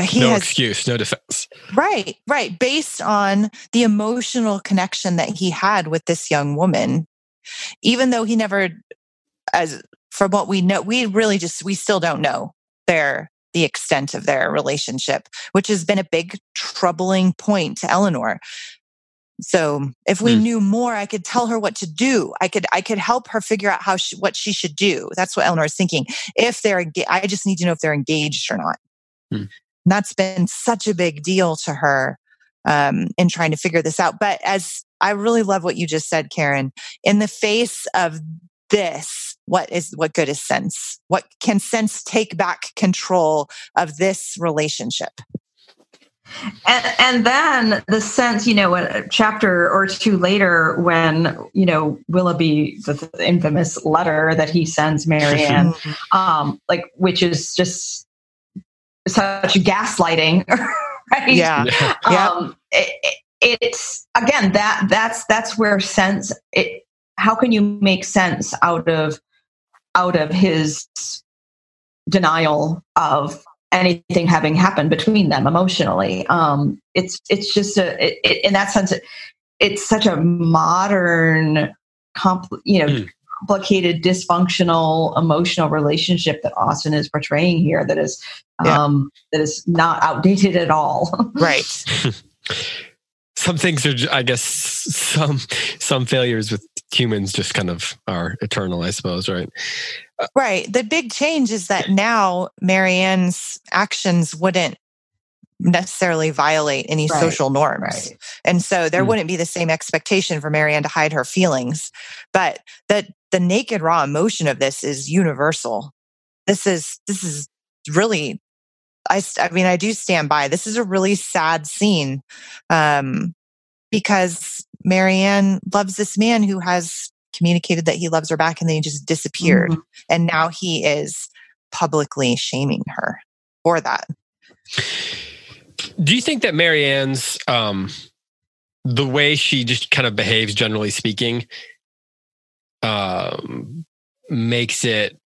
he no has excuse, no defense. Right, right. Based on the emotional connection that he had with this young woman, even though he never, as from what we know, we really just, we still don't know their, the extent of their relationship, which has been a big troubling point to Elinor. So if we Hmm. knew more, I could tell her what to do. I could, I could help her figure out how she, what she should do. That's what Elinor is thinking. If they're, I just need to know if they're engaged or not. And that's been such a big deal to her um, in trying to figure this out. But as I really love what you just said, Karen, in the face of this, what is what good is sense? What can sense take back control of this relationship? And, and then the sense, you know, a chapter or two later, when you know Willoughby, the, the infamous letter that he sends Marianne, um, like which is just such gaslighting, right? Yeah. Yeah. Um, it, it, it's again that that's that's where sense. It how can you make sense out of out of his denial of anything having happened between them emotionally. Um, it's it's just a it, it, in that sense, it, it's such a modern, compl- you know, Mm. complicated, dysfunctional, emotional relationship that Austen is portraying here. That is Yeah. um, that is not outdated at all. Right. some things are, I guess, some some failures with humans just kind of are eternal, I suppose, right? Right. The big change is that now Marianne's actions wouldn't necessarily violate any Right. social norms. Right. And so there Hmm. wouldn't be the same expectation for Marianne to hide her feelings. But the the naked raw emotion of this is universal. This is this is really I I mean I do stand by. This is a really sad scene. Um because Marianne loves this man who has communicated that he loves her back and then he just disappeared. Mhm. And now he is publicly shaming her for that. Do you think that Marianne's um, the way she just kind of behaves, generally speaking, um, makes it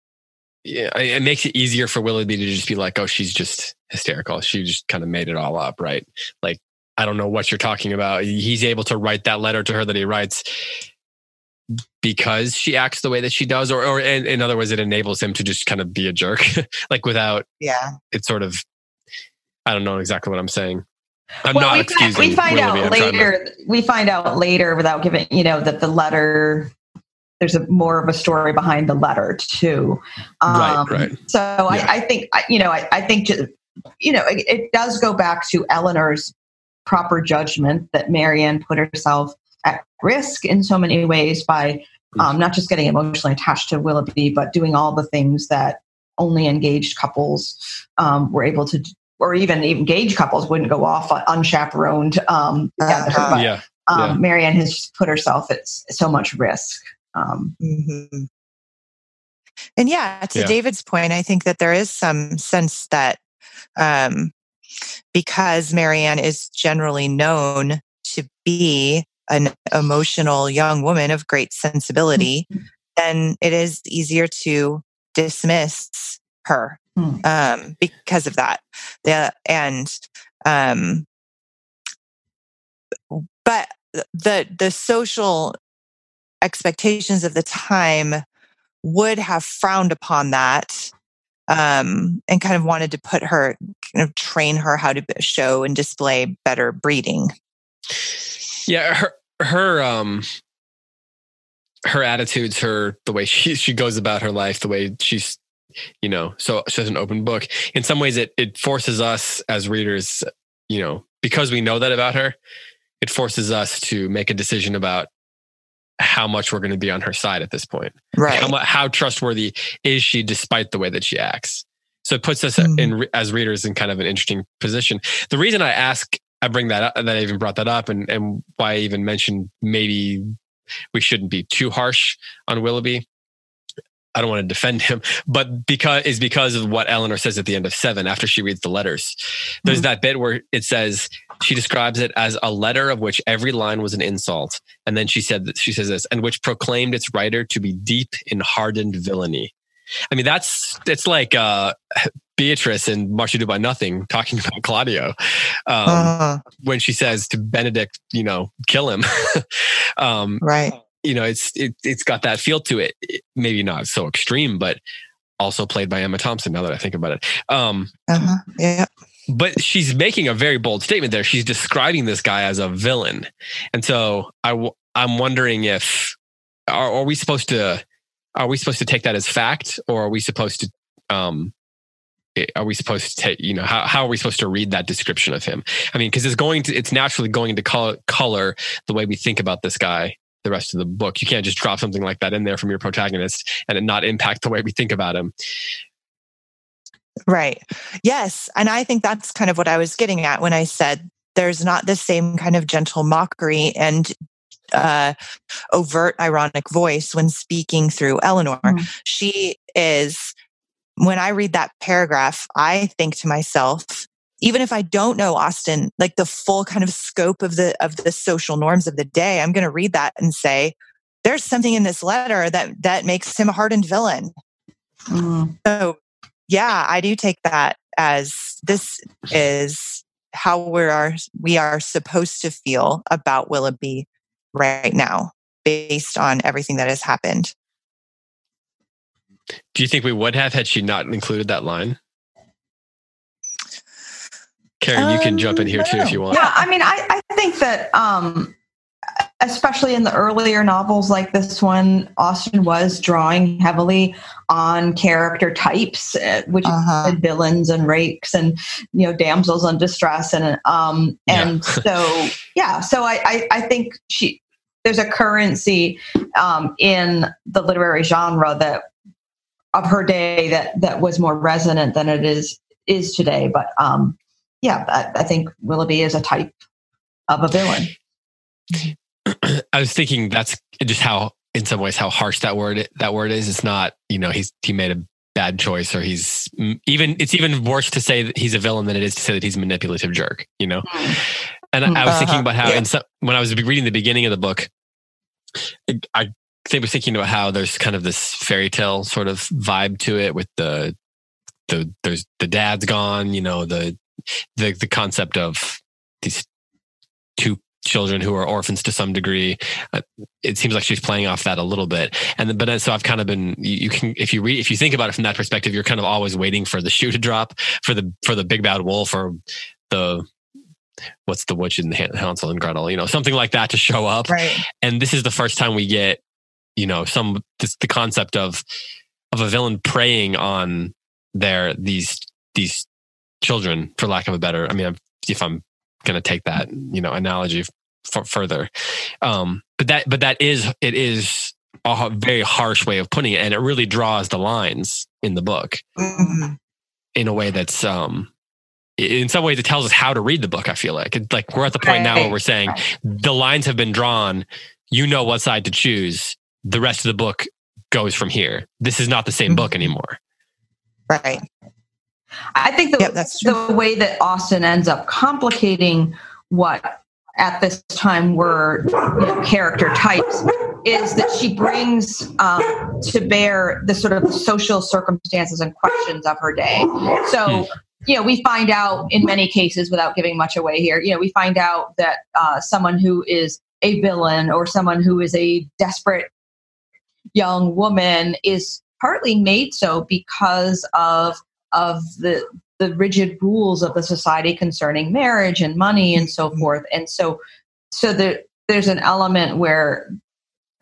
yeah, it makes it easier for Willoughby to just be like, oh, she's just hysterical. She just kind of made it all up, right? Like, I don't know what you're talking about. He's able to write that letter to her that he writes. because she acts the way that she does, or, or in, in other words, it enables him to just kind of be a jerk, like without Yeah. it's sort of. I don't know exactly what I'm saying. I'm well, not we, excusing. find, we find Willoughby. out I'm to- later. We find out later without giving, you know, that the letter. There's a more of a story behind the letter too. Right, Um, right. So Yeah. I, I think you know. I, I think ju- you know it, it does go back to Elinor's proper judgment that Marianne put herself at risk in so many ways by um, not just getting emotionally attached to Willoughby, but doing all the things that only engaged couples um, were able to, or even engaged couples wouldn't go off unchaperoned. Um, together. Uh-huh. But, yeah, um, yeah. Marianne has just put herself at so much risk. Um, hmm And yeah, to Yeah. David's point, I think that there is some sense that um, because Marianne is generally known to be an emotional young woman of great sensibility, then it is easier to dismiss her Hmm. um, because of that. The, and um, but the the social expectations of the time would have frowned upon that um, and kind of wanted to put her kind of train her how to show and display better breeding yeah. Her her um her attitudes, her the way she she goes about her life, the way she's you know, so she's an open book. In some ways, it it forces us as readers, you know, because we know that about her, it forces us to make a decision about how much we're going to be on her side at this point. right How how trustworthy is she, despite the way that she acts? So it puts us Mhm. in as readers in kind of an interesting position. The reason I ask, I bring that up, that I even brought that up, and and why I even mentioned maybe we shouldn't be too harsh on Willoughby. I don't want to defend him, but because is because of what Eleanor says at the end of seven after she reads the letters. There's Mhm. that bit where it says she describes it as a letter of which every line was an insult, and then she said that she says this, and which proclaimed its writer to be deep in hardened villainy. I mean, that's it's like uh, Beatrice and Much Ado About Nothing talking about Claudio um, Uh, when she says to Benedick, you know, kill him. um, right you know, it's it, it's got that feel to it. It- Maybe not so extreme, but also played by Emma Thompson. Now that I think about it, um, uh-huh. yeah but she's making a very bold statement there. She's describing this guy as a villain, and so I w- I'm wondering if are, are we supposed to are we supposed to take that as fact, or are we supposed to um, are we supposed to take you know how, how are we supposed to read that description of him i mean because it's going to it's naturally going to color, color the way we think about this guy the rest of the book you can't just drop something like that in there from your protagonist and it not impact the way we think about him Right. Yes. And I think that's kind of what I was getting at when I said there's not the same kind of gentle mockery and uh, overt ironic voice when speaking through Elinor. Mhm. She is, when I read that paragraph, I think to myself, even if I don't know Austen, like the full kind of scope of the of the social norms of the day, I'm going to read that and say, "There's something in this letter that that makes him a hardened villain." mm. So, yeah, I do take that as this is how we are we are supposed to feel about Willoughby right now, based on everything that has happened. do you think we would have had she not included that line karen you can jump in Um, here too if you want. Yeah, I mean, I, I think that, um, especially in the earlier novels like this one, Austen was drawing heavily on character types, uh, which Uh-huh. included villains and rakes and you know damsels in distress, and um, and so yeah, so I, I I think she there's a currency um, in the literary genre that of her day that that was more resonant than it is is today, but um, yeah, I, I think Willoughby is a type of a villain. I was thinking that's just how, in some ways, how harsh that word that word is. It's not, you know, he's he made a bad choice, or he's even. It's even worse to say that he's a villain than it is to say that he's a manipulative jerk. You know, hmm. and I, I was thinking about how, yeah. in some, when I was reading the beginning of the book, I think was thinking about how there's kind of this fairy tale sort of vibe to it with the the there's the dad's gone, you know, the the the concept of these two children who are orphans to some degree. Uh, it seems like she's playing off that a little bit. And then, but then, so I've kind of been, you, you, can, if you read, if you think about it from that perspective, you're kind of always waiting for the shoe to drop for the, for the big bad wolf or the, what's the witch in Hansel and Gretel, you know, something like that to show up. Right. And this is the first time we get, you know, some, this, the concept of, of a villain preying on their, these, these children, for lack of a better, I mean, if I'm going to take that, you know, analogy f- further. Um, but that, but that is, it is a very harsh way of putting it. And it really draws the lines in the book mm-hmm. in a way that's, um, in some ways it tells us how to read the book. I feel like it's like we're at the point now where we're saying the lines have been drawn. You know what side to choose. The rest of the book goes from here. This is not the same book mm-hmm. anymore. Right. I think the, yep, the way that Austen ends up complicating what at this time were you know, character types is that she brings um, to bear the sort of social circumstances and questions of her day. So, hmm. you know, we find out in many cases, without giving much away here, you know, we find out that uh, someone who is a villain or someone who is a desperate young woman is partly made so because of of the the rigid rules of the society concerning marriage and money and so mm-hmm. forth. And so, so there, there's an element where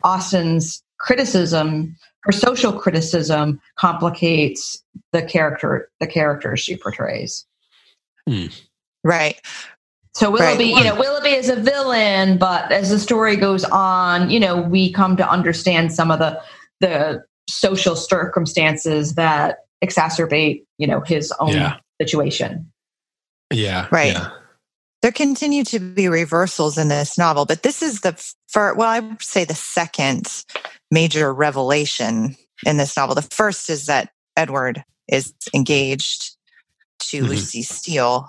Austen's criticism, her social criticism, complicates the character, the characters she portrays. Hmm. Right. So Willoughby, right. you know, Willoughby is a villain, but as the story goes on, you know, we come to understand some of the the social circumstances that exacerbate, you know, his own yeah situation. Yeah. Right. Yeah. There continue to be reversals in this novel, but this is the first, well, I would say the second major revelation in this novel. The first is that Edward is engaged to mm-hmm. Lucy Steele.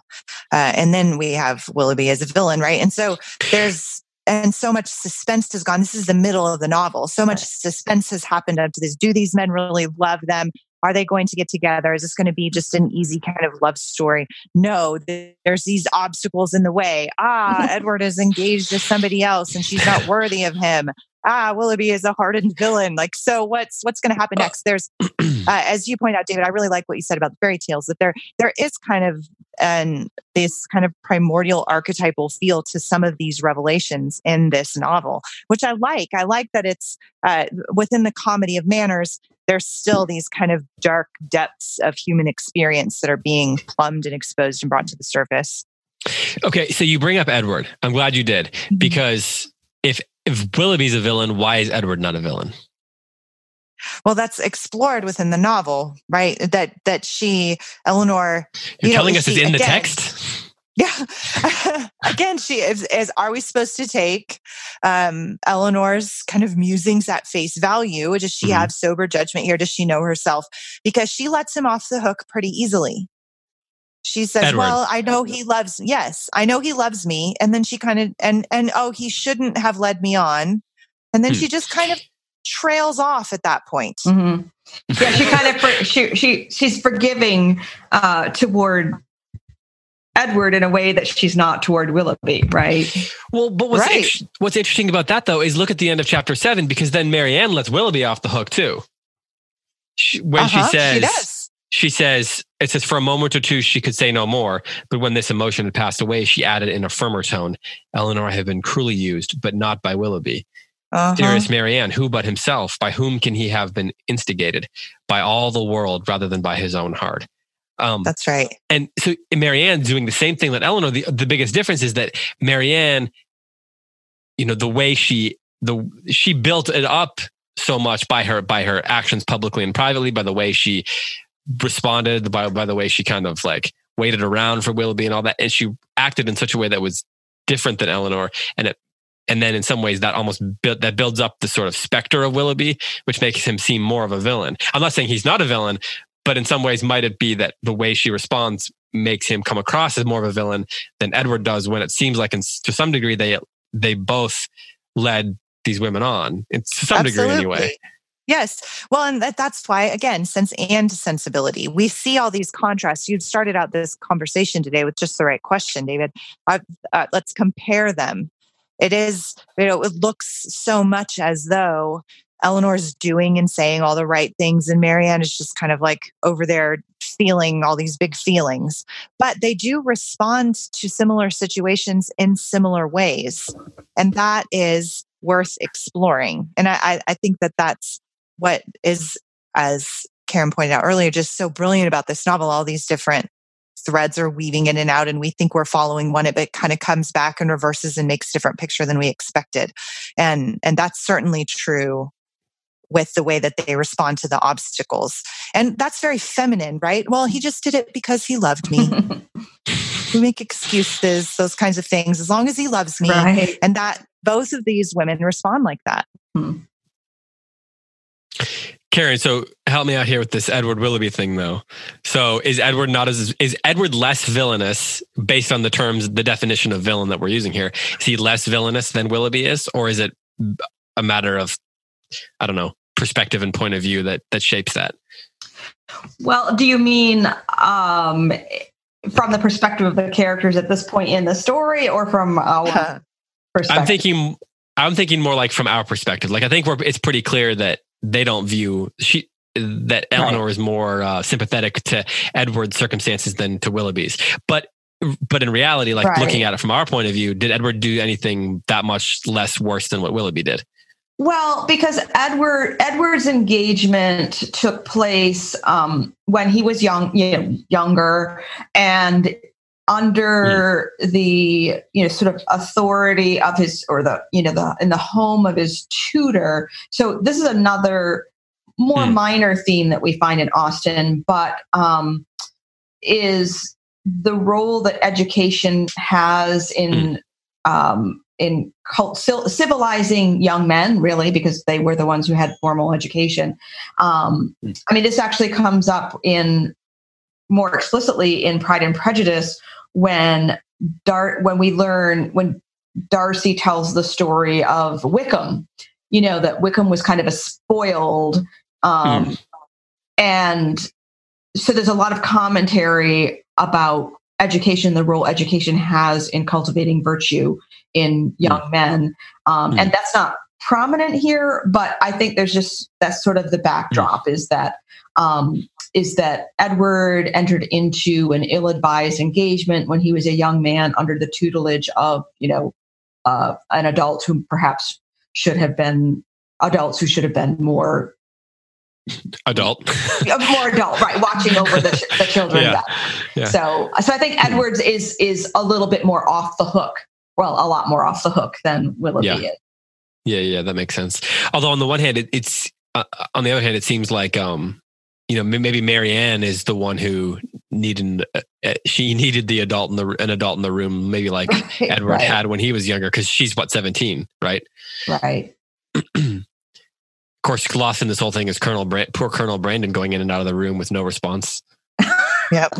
Uh, and then we have Willoughby as a villain, right? And so there's, and so much suspense has gone. This is the middle of the novel. So much suspense has happened up to this. Do these men really love them? Are they going to get together? Is this going to be just an easy kind of love story? No, there's these obstacles in the way. Ah, Edward is engaged to somebody else and she's not worthy of him. Ah, Willoughby is a hardened villain. Like, so what's what's going to happen next? There's, uh, as you point out, David. I really like what you said about the fairy tales. That there there is kind of and this kind of primordial archetypal feel to some of these revelations in this novel, which I like. I like that it's uh, within the comedy of manners there's still these kind of dark depths of human experience that are being plumbed and exposed and brought to the surface. Okay, so you bring up Edward. I'm glad you did mm-hmm. because if if Willoughby's a villain, why is Edward not a villain? Well, that's explored within the novel, right? That that she, Elinor. you're you telling know, us is in again, the text. Yeah. Again, she is, is, are we supposed to take um, Elinor's kind of musings at face value? Does she mm-hmm. have sober judgment here? Does she know herself? Because she lets him off the hook pretty easily. She says, Edward. "Well, I know he loves. Yes, I know he loves me." And then she kind of and and oh, he shouldn't have led me on. And then hmm. she just kind of trails off at that point. Mm-hmm. Yeah, she kind of for, she she she's forgiving uh, toward Edward in a way that she's not toward Willoughby, right? Well, but what's, right. in- what's interesting about that though is look at the end of chapter seven because then Marianne lets Willoughby off the hook too. She, when uh-huh, she says, she, she says, it says for a moment or two she could say no more, but when this emotion had passed away, she added in a firmer tone, Elinor had been cruelly used, but not by Willoughby. Uh-huh. Dearest Marianne, who but himself? By whom can he have been instigated? By all the world rather than by his own heart. Um, That's right. And so Marianne doing the same thing that Elinor. The, the biggest difference is that Marianne, you know, the way she the she built it up so much by her by her actions publicly and privately, by the way she responded, by by the way she kind of like waited around for Willoughby and all that, and she acted in such a way that was different than Elinor, and it and then in some ways that almost build, that builds up the sort of specter of Willoughby, which makes him seem more of a villain. I'm not saying he's not a villain, but in some ways, might it be that the way she responds makes him come across as more of a villain than Edward does when it seems like in, to some degree they they both led these women on to some Absolutely. degree anyway. Yes. Well, and that, that's why, again, sense and sensibility. We see all these contrasts. You started out this conversation today with just the right question, David. Uh, let's compare them. it is, you know, it looks so much as though Elinor's doing and saying all the right things, and Marianne is just kind of like over there feeling all these big feelings. But they do respond to similar situations in similar ways. And that is worth exploring. And I, I think that that's what is, as Karen pointed out earlier, just so brilliant about this novel. All these different threads are weaving in and out, and we think we're following one, but it kind of comes back and reverses and makes a different picture than we expected. And and that's certainly true with the way that they respond to the obstacles. And that's very feminine, right? Well, he just did it because he loved me. we make excuses, those kinds of things, as long as he loves me. Right. And that both of these women respond like that. Hmm. Karen, so help me out here with this Edward Willoughby thing, though. So is Edward not as is Edward less villainous based on the terms, the definition of villain that we're using here? Is he less villainous than Willoughby is, or is it a matter of I don't know perspective and point of view that that shapes that? Well, do you mean um, from the perspective of the characters at this point in the story, or from our perspective? I'm thinking. I'm thinking more like from our perspective. Like I think we're, it's pretty clear that they don't view she that Elinor right. is more uh, sympathetic to Edward's circumstances than to Willoughby's. But but in reality, like right. looking at it from our point of view, did Edward do anything that much less worse than what Willoughby did? Well, because Edward Edward's engagement took place um, when he was young, you know, younger, and under mm. the you know sort of authority of his or the you know the in the home of his tutor so this is another more mm. minor theme that we find in Austen, but um is the role that education has in mm. um in cult, civilizing young men really because they were the ones who had formal education um, hmm. i mean this actually comes up in more explicitly in pride and prejudice when Dar- when we learn when Darcy tells the story of Wickham, you know that Wickham was kind of a spoiled, um, mm. and so there's a lot of commentary about education, the role education has in cultivating virtue in young mm. men, um, mm. and that's not prominent here, but I think there's just that's sort of the backdrop mm. is that um, is that Edward entered into an ill-advised engagement when he was a young man under the tutelage of, you know, uh, an adult who perhaps should have been adults who should have been more adult. More adult right watching over the, the children yeah. yeah. so so i think edwards is is a little bit more off the hook well a lot more off the hook than willoughby yeah. is. Yeah yeah that makes sense. Although on the one hand it, it's uh, on the other hand it seems like um you know maybe Marianne is the one who needed uh, uh, she needed the adult in the an adult in the room maybe like right, Edward had when he was younger because she's what 17 right? Right course lost in this whole thing is Colonel Brand- poor Colonel Brandon going in and out of the room with no response. Yep.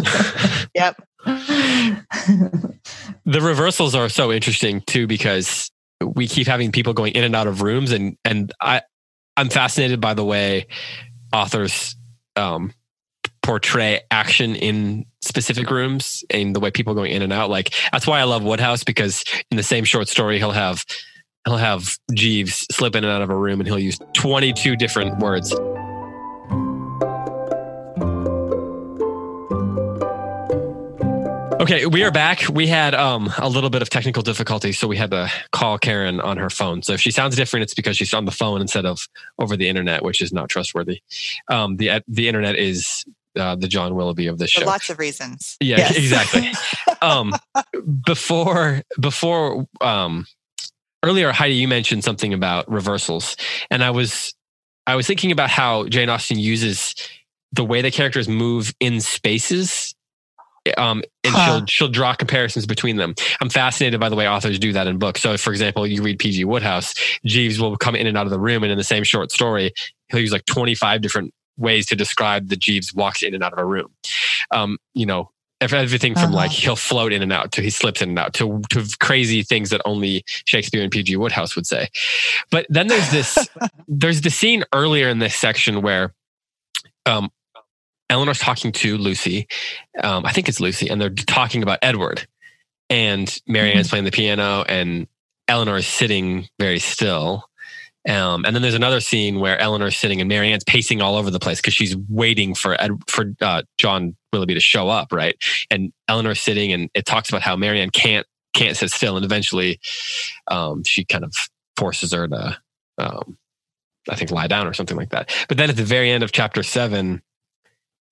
Yep. The reversals are so interesting too because we keep having people going in and out of rooms and and I I'm fascinated by the way authors um, portray action in specific rooms and the way people going in and out. Like that's why I love Wodehouse because in the same short story, he'll have he'll have Jeeves slip in and out of a room and he'll use 22 different words. Okay, we are back. We had um, a little bit of technical difficulty, so we had to call Karen on her phone. So if she sounds different, it's because she's on the phone instead of over the internet, which is not trustworthy. Um, the the internet is uh, the John Willoughby of this show. For lots of reasons. Yeah, yes. exactly. um, before before um, earlier, Heidi, you mentioned something about reversals, and I was I was thinking about how Jane Austen uses the way the characters move in spaces um, and huh. she'll she'll draw comparisons between them. I'm fascinated by the way authors do that in books. So, for example, you read P.G. Wodehouse, Jeeves will come in and out of the room, and in the same short story, he'll use like 25 different ways to describe the Jeeves walks in and out of a room. Um, you know, everything from uh-huh. like he'll float in and out to he slips in and out to to crazy things that only Shakespeare and P.G. Wodehouse would say. But then there's this there's the scene earlier in this section where um, Elinor's talking to Lucy. Um, I think it's Lucy, and they're talking about Edward. And Marianne's mm-hmm. playing the piano, and Elinor is sitting very still. Um, and then there's another scene where Elinor's sitting and Marianne's pacing all over the place because she's waiting for Ed, for uh, John Willoughby to show up, right? And Elinor's sitting, and it talks about how Marianne can't can't sit still, and eventually, um, she kind of forces her to, um, I think, lie down or something like that. But then at the very end of chapter seven,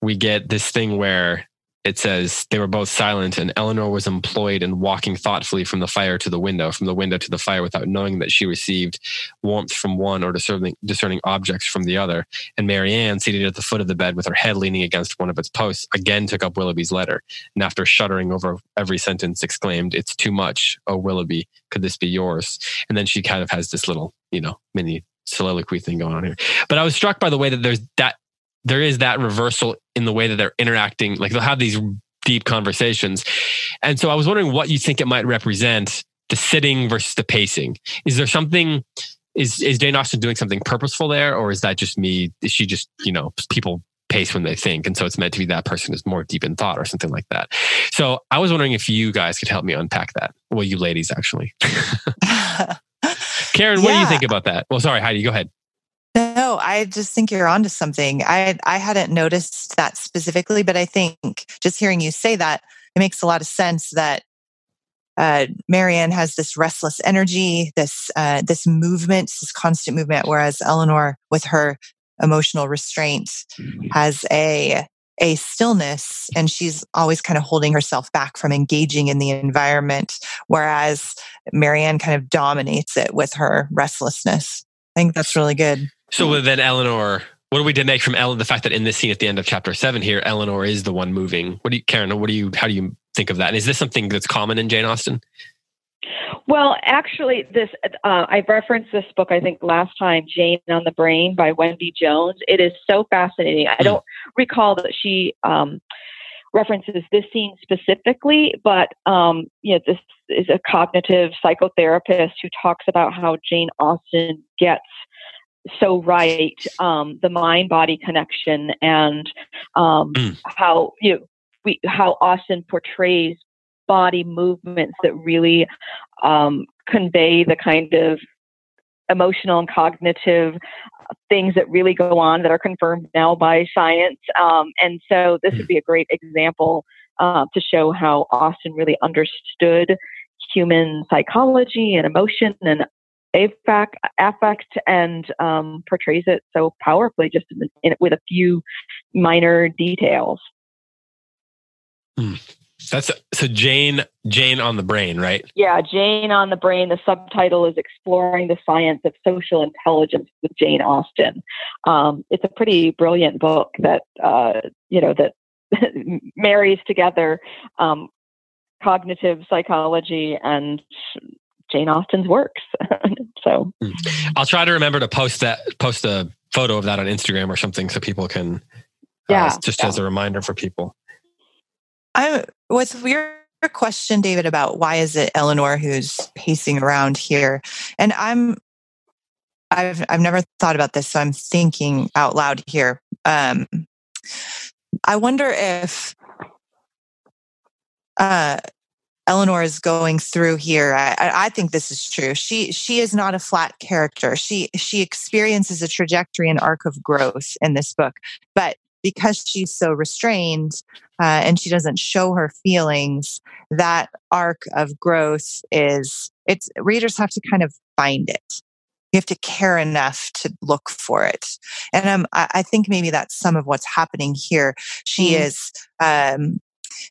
we get this thing where it says they were both silent and Elinor was employed in walking thoughtfully from the fire to the window, from the window to the fire without knowing that she received warmth from one or discerning, discerning objects from the other. And Marianne, seated at the foot of the bed with her head leaning against one of its posts, again took up Willoughby's letter. And after shuddering over every sentence, exclaimed, It's too much. Oh, Willoughby, could this be yours? And then she kind of has this little, you know, mini soliloquy thing going on here. But I was struck by the way that there's that there is that reversal in the way that they're interacting. Like they'll have these deep conversations. And so I was wondering what you think it might represent the sitting versus the pacing. Is there something, is, is Jane Austen doing something purposeful there? Or is that just me? Is she just, you know, people pace when they think. And so it's meant to be that person is more deep in thought or something like that. So I was wondering if you guys could help me unpack that. Well, you ladies, actually. Karen, what yeah. do you think about that? Well, sorry, Heidi, go ahead. No, I just think you're onto something. I I hadn't noticed that specifically, but I think just hearing you say that, it makes a lot of sense that uh, Marianne has this restless energy, this uh, this movement, this constant movement, whereas Elinor, with her emotional restraint, has a a stillness, and she's always kind of holding herself back from engaging in the environment, whereas Marianne kind of dominates it with her restlessness. I think that's really good. So then Elinor, what do we make from Ellen? The fact that in this scene at the end of chapter seven here, Elinor is the one moving. What do you, Karen? What do you? How do you think of that? And is this something that's common in Jane Austen? Well, actually, this uh, I referenced this book I think last time, Jane on the Brain by Wendy Jones. It is so fascinating. I hmm. don't recall that she um, references this scene specifically, but um, you know, this is a cognitive psychotherapist who talks about how Jane Austen gets so right um, the mind body connection and um, mm. how you know, we how Austen portrays body movements that really um, convey the kind of emotional and cognitive things that really go on that are confirmed now by science. Um, and so this would hmm. be a great example uh, to show how Austen really understood human psychology and emotion and affect, affect and um, portrays it so powerfully just in, in, with a few minor details. Mm. That's so Jane Jane on the brain, right? Yeah, Jane on the brain. The subtitle is "Exploring the Science of Social Intelligence" with Jane Austen. Um, it's a pretty brilliant book that uh, you know that marries together um, cognitive psychology and Jane Austen's works. so hmm. I'll try to remember to post that post a photo of that on Instagram or something so people can uh, yeah, just yeah. as a reminder for people. I with your question, David, about why is it Elinor who's pacing around here, and I'm I've I've never thought about this, so I'm thinking out loud here. Um, I wonder if uh, Elinor is going through here. I, I, think this is true. She she is not a flat character. She she experiences a trajectory and arc of growth in this book, but because she's so restrained uh, and she doesn't show her feelings, that arc of growth is it's readers have to kind of find it. You have to care enough to look for it, and um, I, I think maybe that's some of what's happening here. She mm. is um,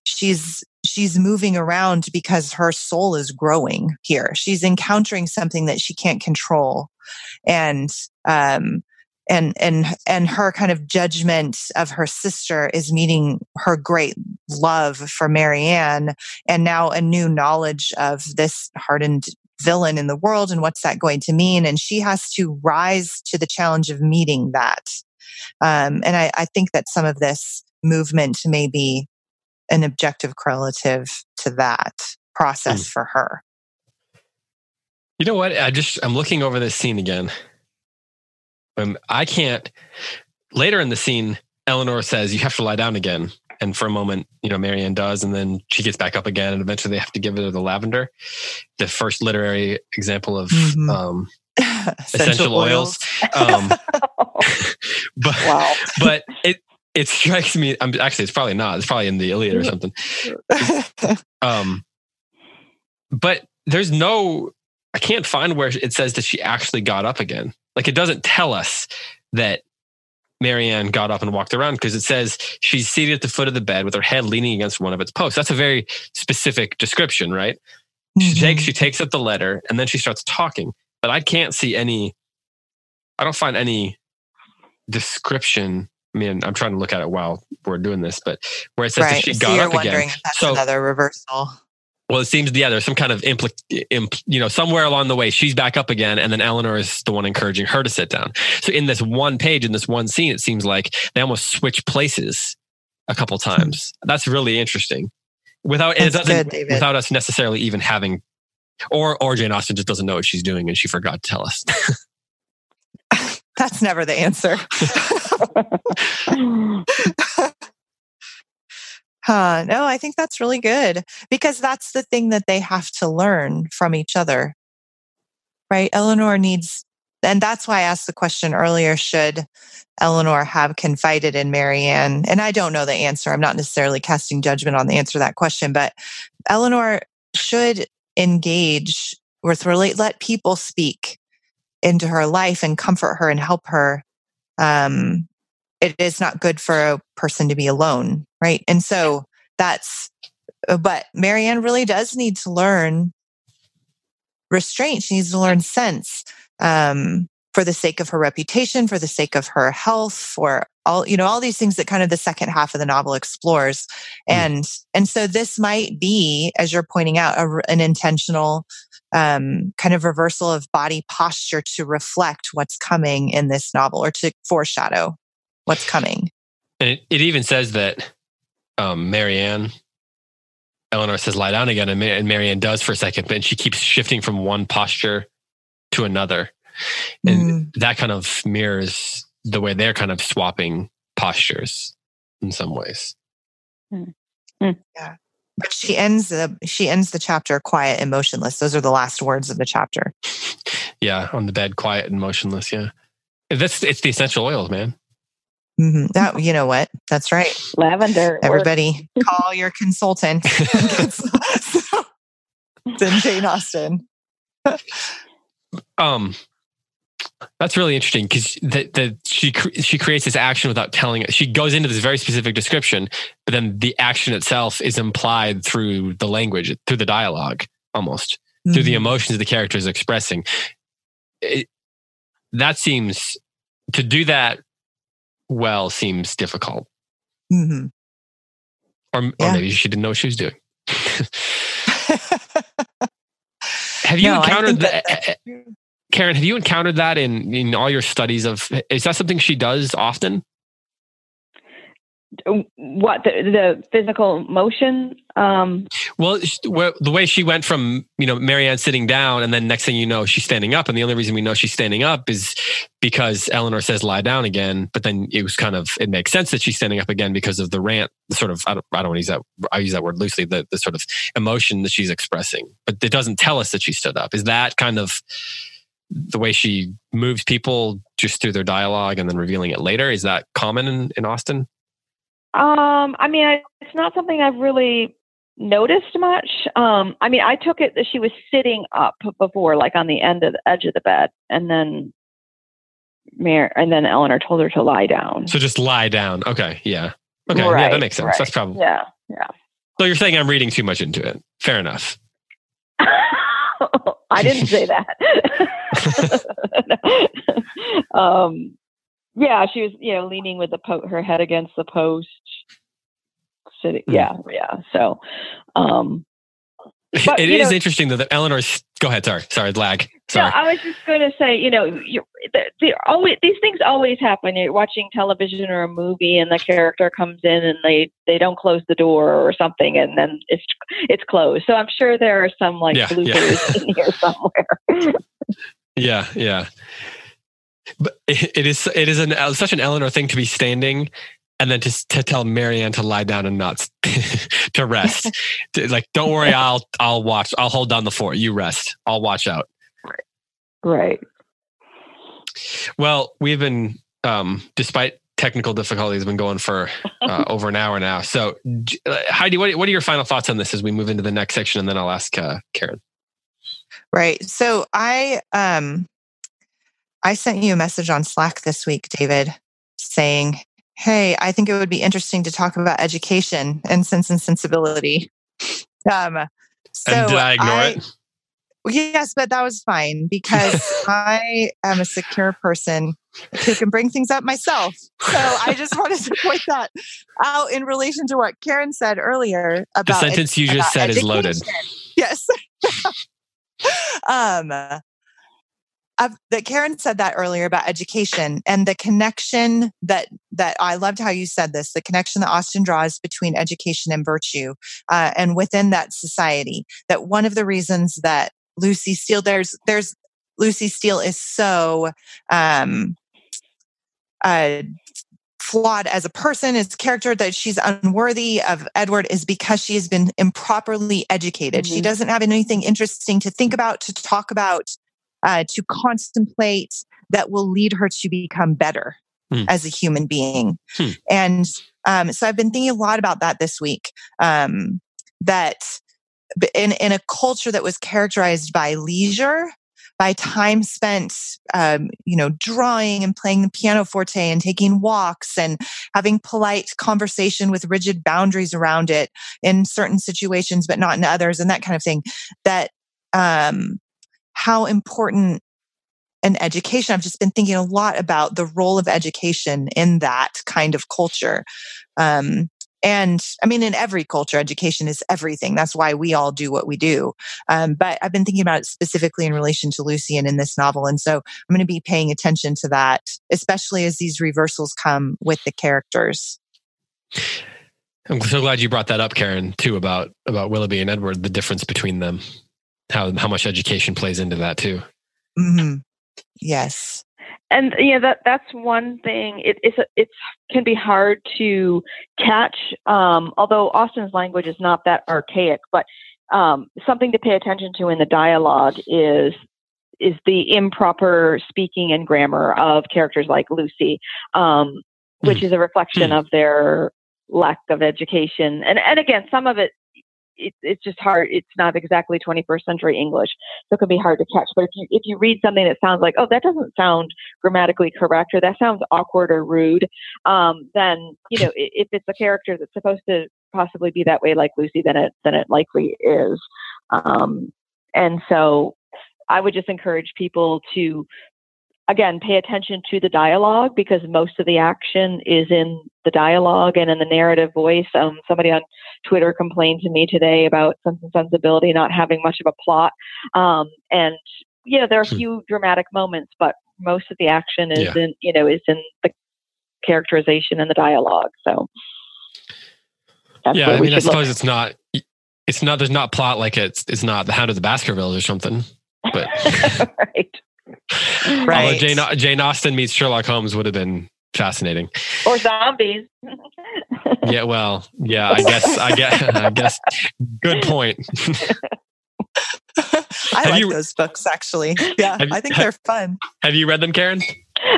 she's she's moving around because her soul is growing here. She's encountering something that she can't control. And, um, and and and her kind of judgment of her sister is meeting her great love for Marianne and now a new knowledge of this hardened villain in the world and what's that going to mean and she has to rise to the challenge of meeting that um, and I, I think that some of this movement may be an objective correlative to that process mm. for her. You know what? I just I'm looking over this scene again. Um, I can't. Later in the scene, Elinor says, "You have to lie down again," and for a moment, you know, Marianne does, and then she gets back up again, and eventually they have to give her the lavender, the first literary example of Mhm. um, essential oils. Um, but wow. but it it strikes me. I'm actually it's probably not. It's probably in the Iliad or something. Um, but there's no. I can't find where it says that she actually got up again. Like it doesn't tell us that Marianne got up and walked around because it says she's seated at the foot of the bed with her head leaning against one of its posts. That's a very specific description, right? She Mhm. takes she takes up the letter and then she starts talking. But I can't see any. I don't find any description. I mean, I'm trying to look at it while we're doing this, but where it says that she so got up again. So- another reversal. Well, it seems yeah, there's some kind of impl, impl, you know, somewhere along the way she's back up again, and then Elinor is the one encouraging her to sit down. So in this one page, in this one scene, it seems like they almost switch places a couple hmm. times. That's really interesting. Without it doesn't good, without us necessarily even having, or or Jane Austen just doesn't know what she's doing and she forgot to tell us. That's never the answer. Huh. No, I think that's really good because that's the thing that they have to learn from each other. Right? Elinor needs, and that's why I asked the question earlier should Elinor have confided in Marianne? And I don't know the answer. I'm not necessarily casting judgment on the answer to that question, but Elinor should engage with relate, let people speak into her life and comfort her and help her. Um, it is not good for a person to be alone, right? And so that's, but Marianne really does need to learn restraint. She needs to learn sense um, for the sake of her reputation, for the sake of her health, for all you know, all these things that kind of the second half of the novel explores. And and so this might be, as you're pointing out, a an intentional um, kind of reversal of body posture to reflect what's coming in this novel or to foreshadow what's coming. And it, it even says that um, Marianne, Elinor says, lie down again. And, Ma- and Marianne does for a second, but she keeps shifting from one posture to another. And Mm. that kind of mirrors the way they're kind of swapping postures in some ways. But she ends the she ends the chapter quiet and motionless. Those are the last words of the chapter. Yeah, on the bed, quiet and motionless. Yeah. That's it's the essential oils, man. Mhm. That you know what? That's right. Lavender. or- Everybody, call your consultant. then Jane Austen. Um, that's really interesting because that that she cre- she creates this action without telling it. She goes into this very specific description, but then the action itself is implied through the language, through the dialogue, almost through the Mhm. emotions the character is expressing. It, that seems to do that well seems difficult, Mhm. or or Yeah. maybe she didn't know what she was doing. have you No, encountered that? that- Karen, have you encountered that in, in all your studies of is that something she does often? what the, the physical motion um Well, the way she went from, you know, Marianne sitting down and then next thing you know, she's standing up. And the only reason we know she's standing up is because Elinor says lie down again. But then it was kind of, it makes sense that she's standing up again because of the rant, the sort of, I don't, I don't want to use that, I use that word loosely, the, the sort of emotion that she's expressing. But it doesn't tell us that she stood up. Is that kind of the way she moves people just through their dialogue and then revealing it later? Is that common in, in Austen? Um, I mean, I, it's not something I've really noticed much. Um, I mean, I took it that she was sitting up before, like on the end of the edge of the bed, and then Mar- and then Elinor told her to lie down. So just lie down. Okay. Yeah. Okay. yeah, that makes sense. right. That's probably. Yeah, yeah. So you're saying I'm reading too much into it. Fair enough. I didn't say that. um, yeah, she was, you know, leaning with the po- her head against the post. Sitting, Hmm. yeah, yeah. So, um, But, it is know- interesting though that Elinor's. Go ahead. Sorry. Sorry. Lag. Sorry. No, I was just going to say, you know, you they always these things always happen. You're watching television or a movie, and the character comes in, and they they don't close the door or something, and then it's it's closed. So I'm sure there are some like Yeah, yeah. in here somewhere. Yeah. Yeah. But it, it is. It is an uh, such an Elinor thing to be standing and then to, to tell Marianne to lie down and not to rest. To, like, don't worry, I'll I'll watch. I'll hold down the fort. You rest. I'll watch out. Right. Well, we've been, um, despite technical difficulties, been going for uh, over an hour now. So, uh, Heidi, what, what are your final thoughts on this as we move into the next section, and then I'll ask uh, Karen. Right. So I um I sent you a message on Slack this week, David, saying, "Hey, I think it would be interesting to talk about education and sense and sensibility." Um, so and did I ignore I, it? Yes, but that was fine because I am a secure person who can bring things up myself. So I just wanted to point that out in relation to what Karen said earlier about the sentence you just said education. is loaded. Yes. um, I've, that Karen said that earlier about education and the connection that that I loved how you said this the connection that Austen draws between education and virtue uh, and within that society that one of the reasons that Lucy Steele there's there's Lucy Steele is so um, uh, flawed as a person, as character, that she's unworthy of Edward is because she has been improperly educated. Mm-hmm. She doesn't have anything interesting to think about, to talk about, uh, to contemplate that will lead her to become better mm. as a human being. Hmm. And um, so I've been thinking a lot about that this week. Um, that in in a culture that was characterized by leisure by time spent, um, you know, drawing and playing the pianoforte and taking walks and having polite conversation with rigid boundaries around it in certain situations, but not in others, and that kind of thing. That um, how important an education. I've just been thinking a lot about the role of education in that kind of culture. Um, and I mean, in every culture, education is everything. That's why we all do what we do. Um, but I've been thinking about it specifically in relation to Lucian in this novel. And so I'm going to be paying attention to that, especially as these reversals come with the characters. I'm so glad you brought that up, Karen, too, about, about Willoughby and Edward, the difference between them, how, how much education plays into that, too. Mm-hmm. Yes and you know that that's one thing. It, it's it can be hard to catch. Um, although Austen's language is not that archaic, but um, something to pay attention to in the dialogue is is the improper speaking and grammar of characters like Lucy, um, which hmm. is a reflection hmm. of their lack of education. And and again, some of it it, it's just hard. It's not exactly 21st century English, so it can be hard to catch. But if you if you read something that sounds like, oh, that doesn't sound grammatically correct, or that sounds awkward or rude, um, then you know if it's a character that's supposed to possibly be that way, like Lucy, then it then it likely is. Um, and so, I would just encourage people to again, pay attention to the dialogue because most of the action is in the dialogue and in the narrative voice. Um, somebody on Twitter complained to me today about Sense and Sensibility not having much of a plot. Um, and, you know, there are a hmm. few dramatic moments, but most of the action is yeah. in, you know, is in the characterization and the dialogue. So, yeah, I mean, I suppose it's not, it's not, there's not plot like it's, it's not the Hound of the Baskervilles or something, but. right. Right. Although Jane, Jane Austen meets Sherlock Holmes would have been fascinating. Or zombies. yeah, well, yeah, I guess, I guess, I guess. Good point. I have like you, those books actually. Yeah, you, I think they're fun. Have you read them, Karen?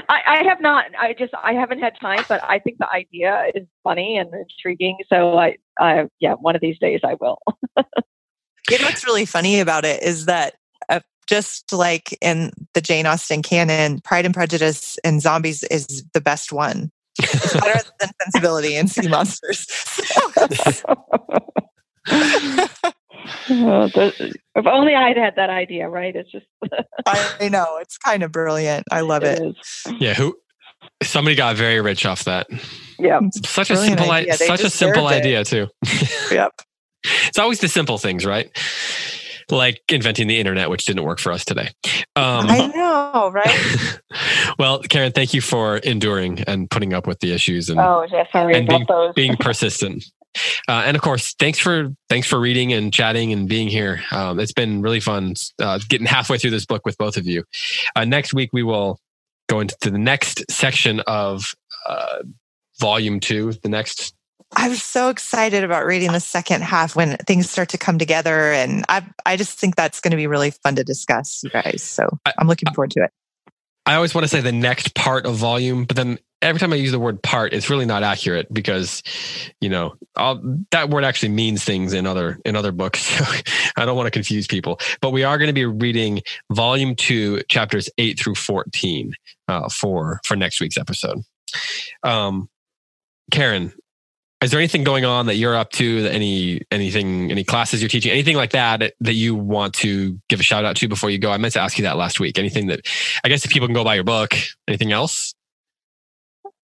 I, I, have not. I just I haven't had time, but I think the idea is funny and intriguing. So I, I yeah, one of these days I will. you know what's really funny about it is that just like in the Jane Austen canon, Pride and Prejudice and Zombies is the best one. It's better than Sensibility and Sea Monsters. oh, if only I'd had that idea, right? It's just I know it's kind of brilliant. I love it. it. Yeah, who somebody got very rich off that. Yeah, such a simple idea. Such a simple it. idea too. yep. It's always the simple things, right? Like inventing the internet, which didn't work for us today. Um, I know, right? well, Karen, thank you for enduring and putting up with the issues and, oh, sorry and being, being persistent. Uh, and of course, thanks for thanks for reading and chatting and being here. Um, it's been really fun uh, getting halfway through this book with both of you. Uh, next week we will go into the next section of uh, volume two, the next I was so excited about reading the second half when things start to come together. And I, I just think that's going to be really fun to discuss, you guys. So I'm looking forward to it. I always want to say the next part of volume, but then every time I use the word part, it's really not accurate because, you know, I'll, that word actually means things in other in other books. So I don't want to confuse people. But we are going to be reading volume two, chapters eight through fourteen, uh, for for next week's episode. Um, Karen, is there anything going on that you're up to that any anything any classes you're teaching anything like that that you want to give a shout out to before you go i meant to ask you that last week anything that i guess if people can go buy your book anything else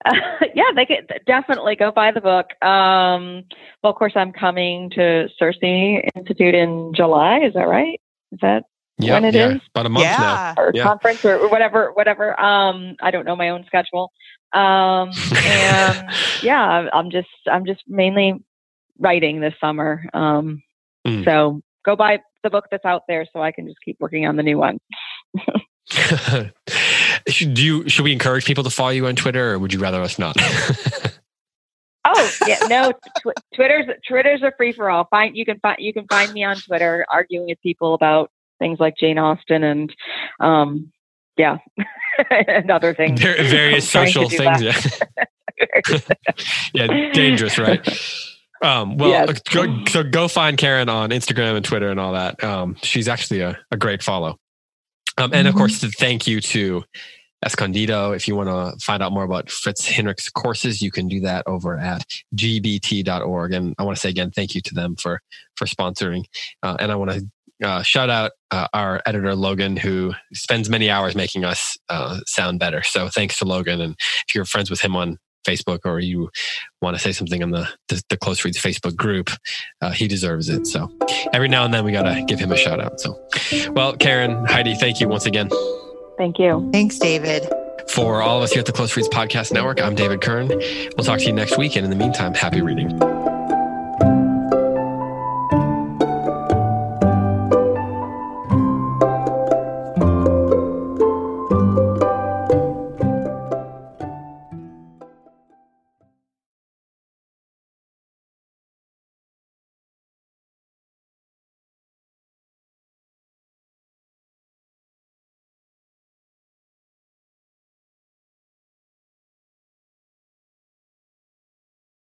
uh, yeah they could definitely go buy the book um, well of course i'm coming to CiRCE Institute in july is that right is that yep, when it yeah. is? about a month yeah. now or yeah. conference or, or whatever whatever um, i don't know my own schedule um, and yeah, I'm just I'm just mainly writing this summer. Um, mm. So go buy the book that's out there, so I can just keep working on the new one. should you should we encourage people to follow you on Twitter, or would you rather us not? oh yeah, no. Tw- Twitter's Twitter's a free for all. Find you can find you can find me on Twitter arguing with people about things like Jane Austen and um, yeah, and other things. various social things. Yeah. yeah, dangerous, right? Um, well, yes. go, so go find Karen on Instagram and Twitter and all that. Um, she's actually a, a great follow. Um, and of course, thank you to Escondido. If you want to find out more about Fritz Hinrich's courses, you can do that over at gbt.org. And I want to say again, thank you to them for for sponsoring. Uh, and I want to uh, shout out uh, our editor Logan, who spends many hours making us uh, sound better. So thanks to Logan, and if you're friends with him on Facebook or you want to say something in the the, the Close Reads Facebook group, uh, he deserves it. So every now and then we gotta give him a shout out. So, well, Karen, Heidi, thank you once again. Thank you. Thanks, David. For all of us here at the Close Reads Podcast Network, I'm David Kern. We'll talk to you next week, and in the meantime, happy reading.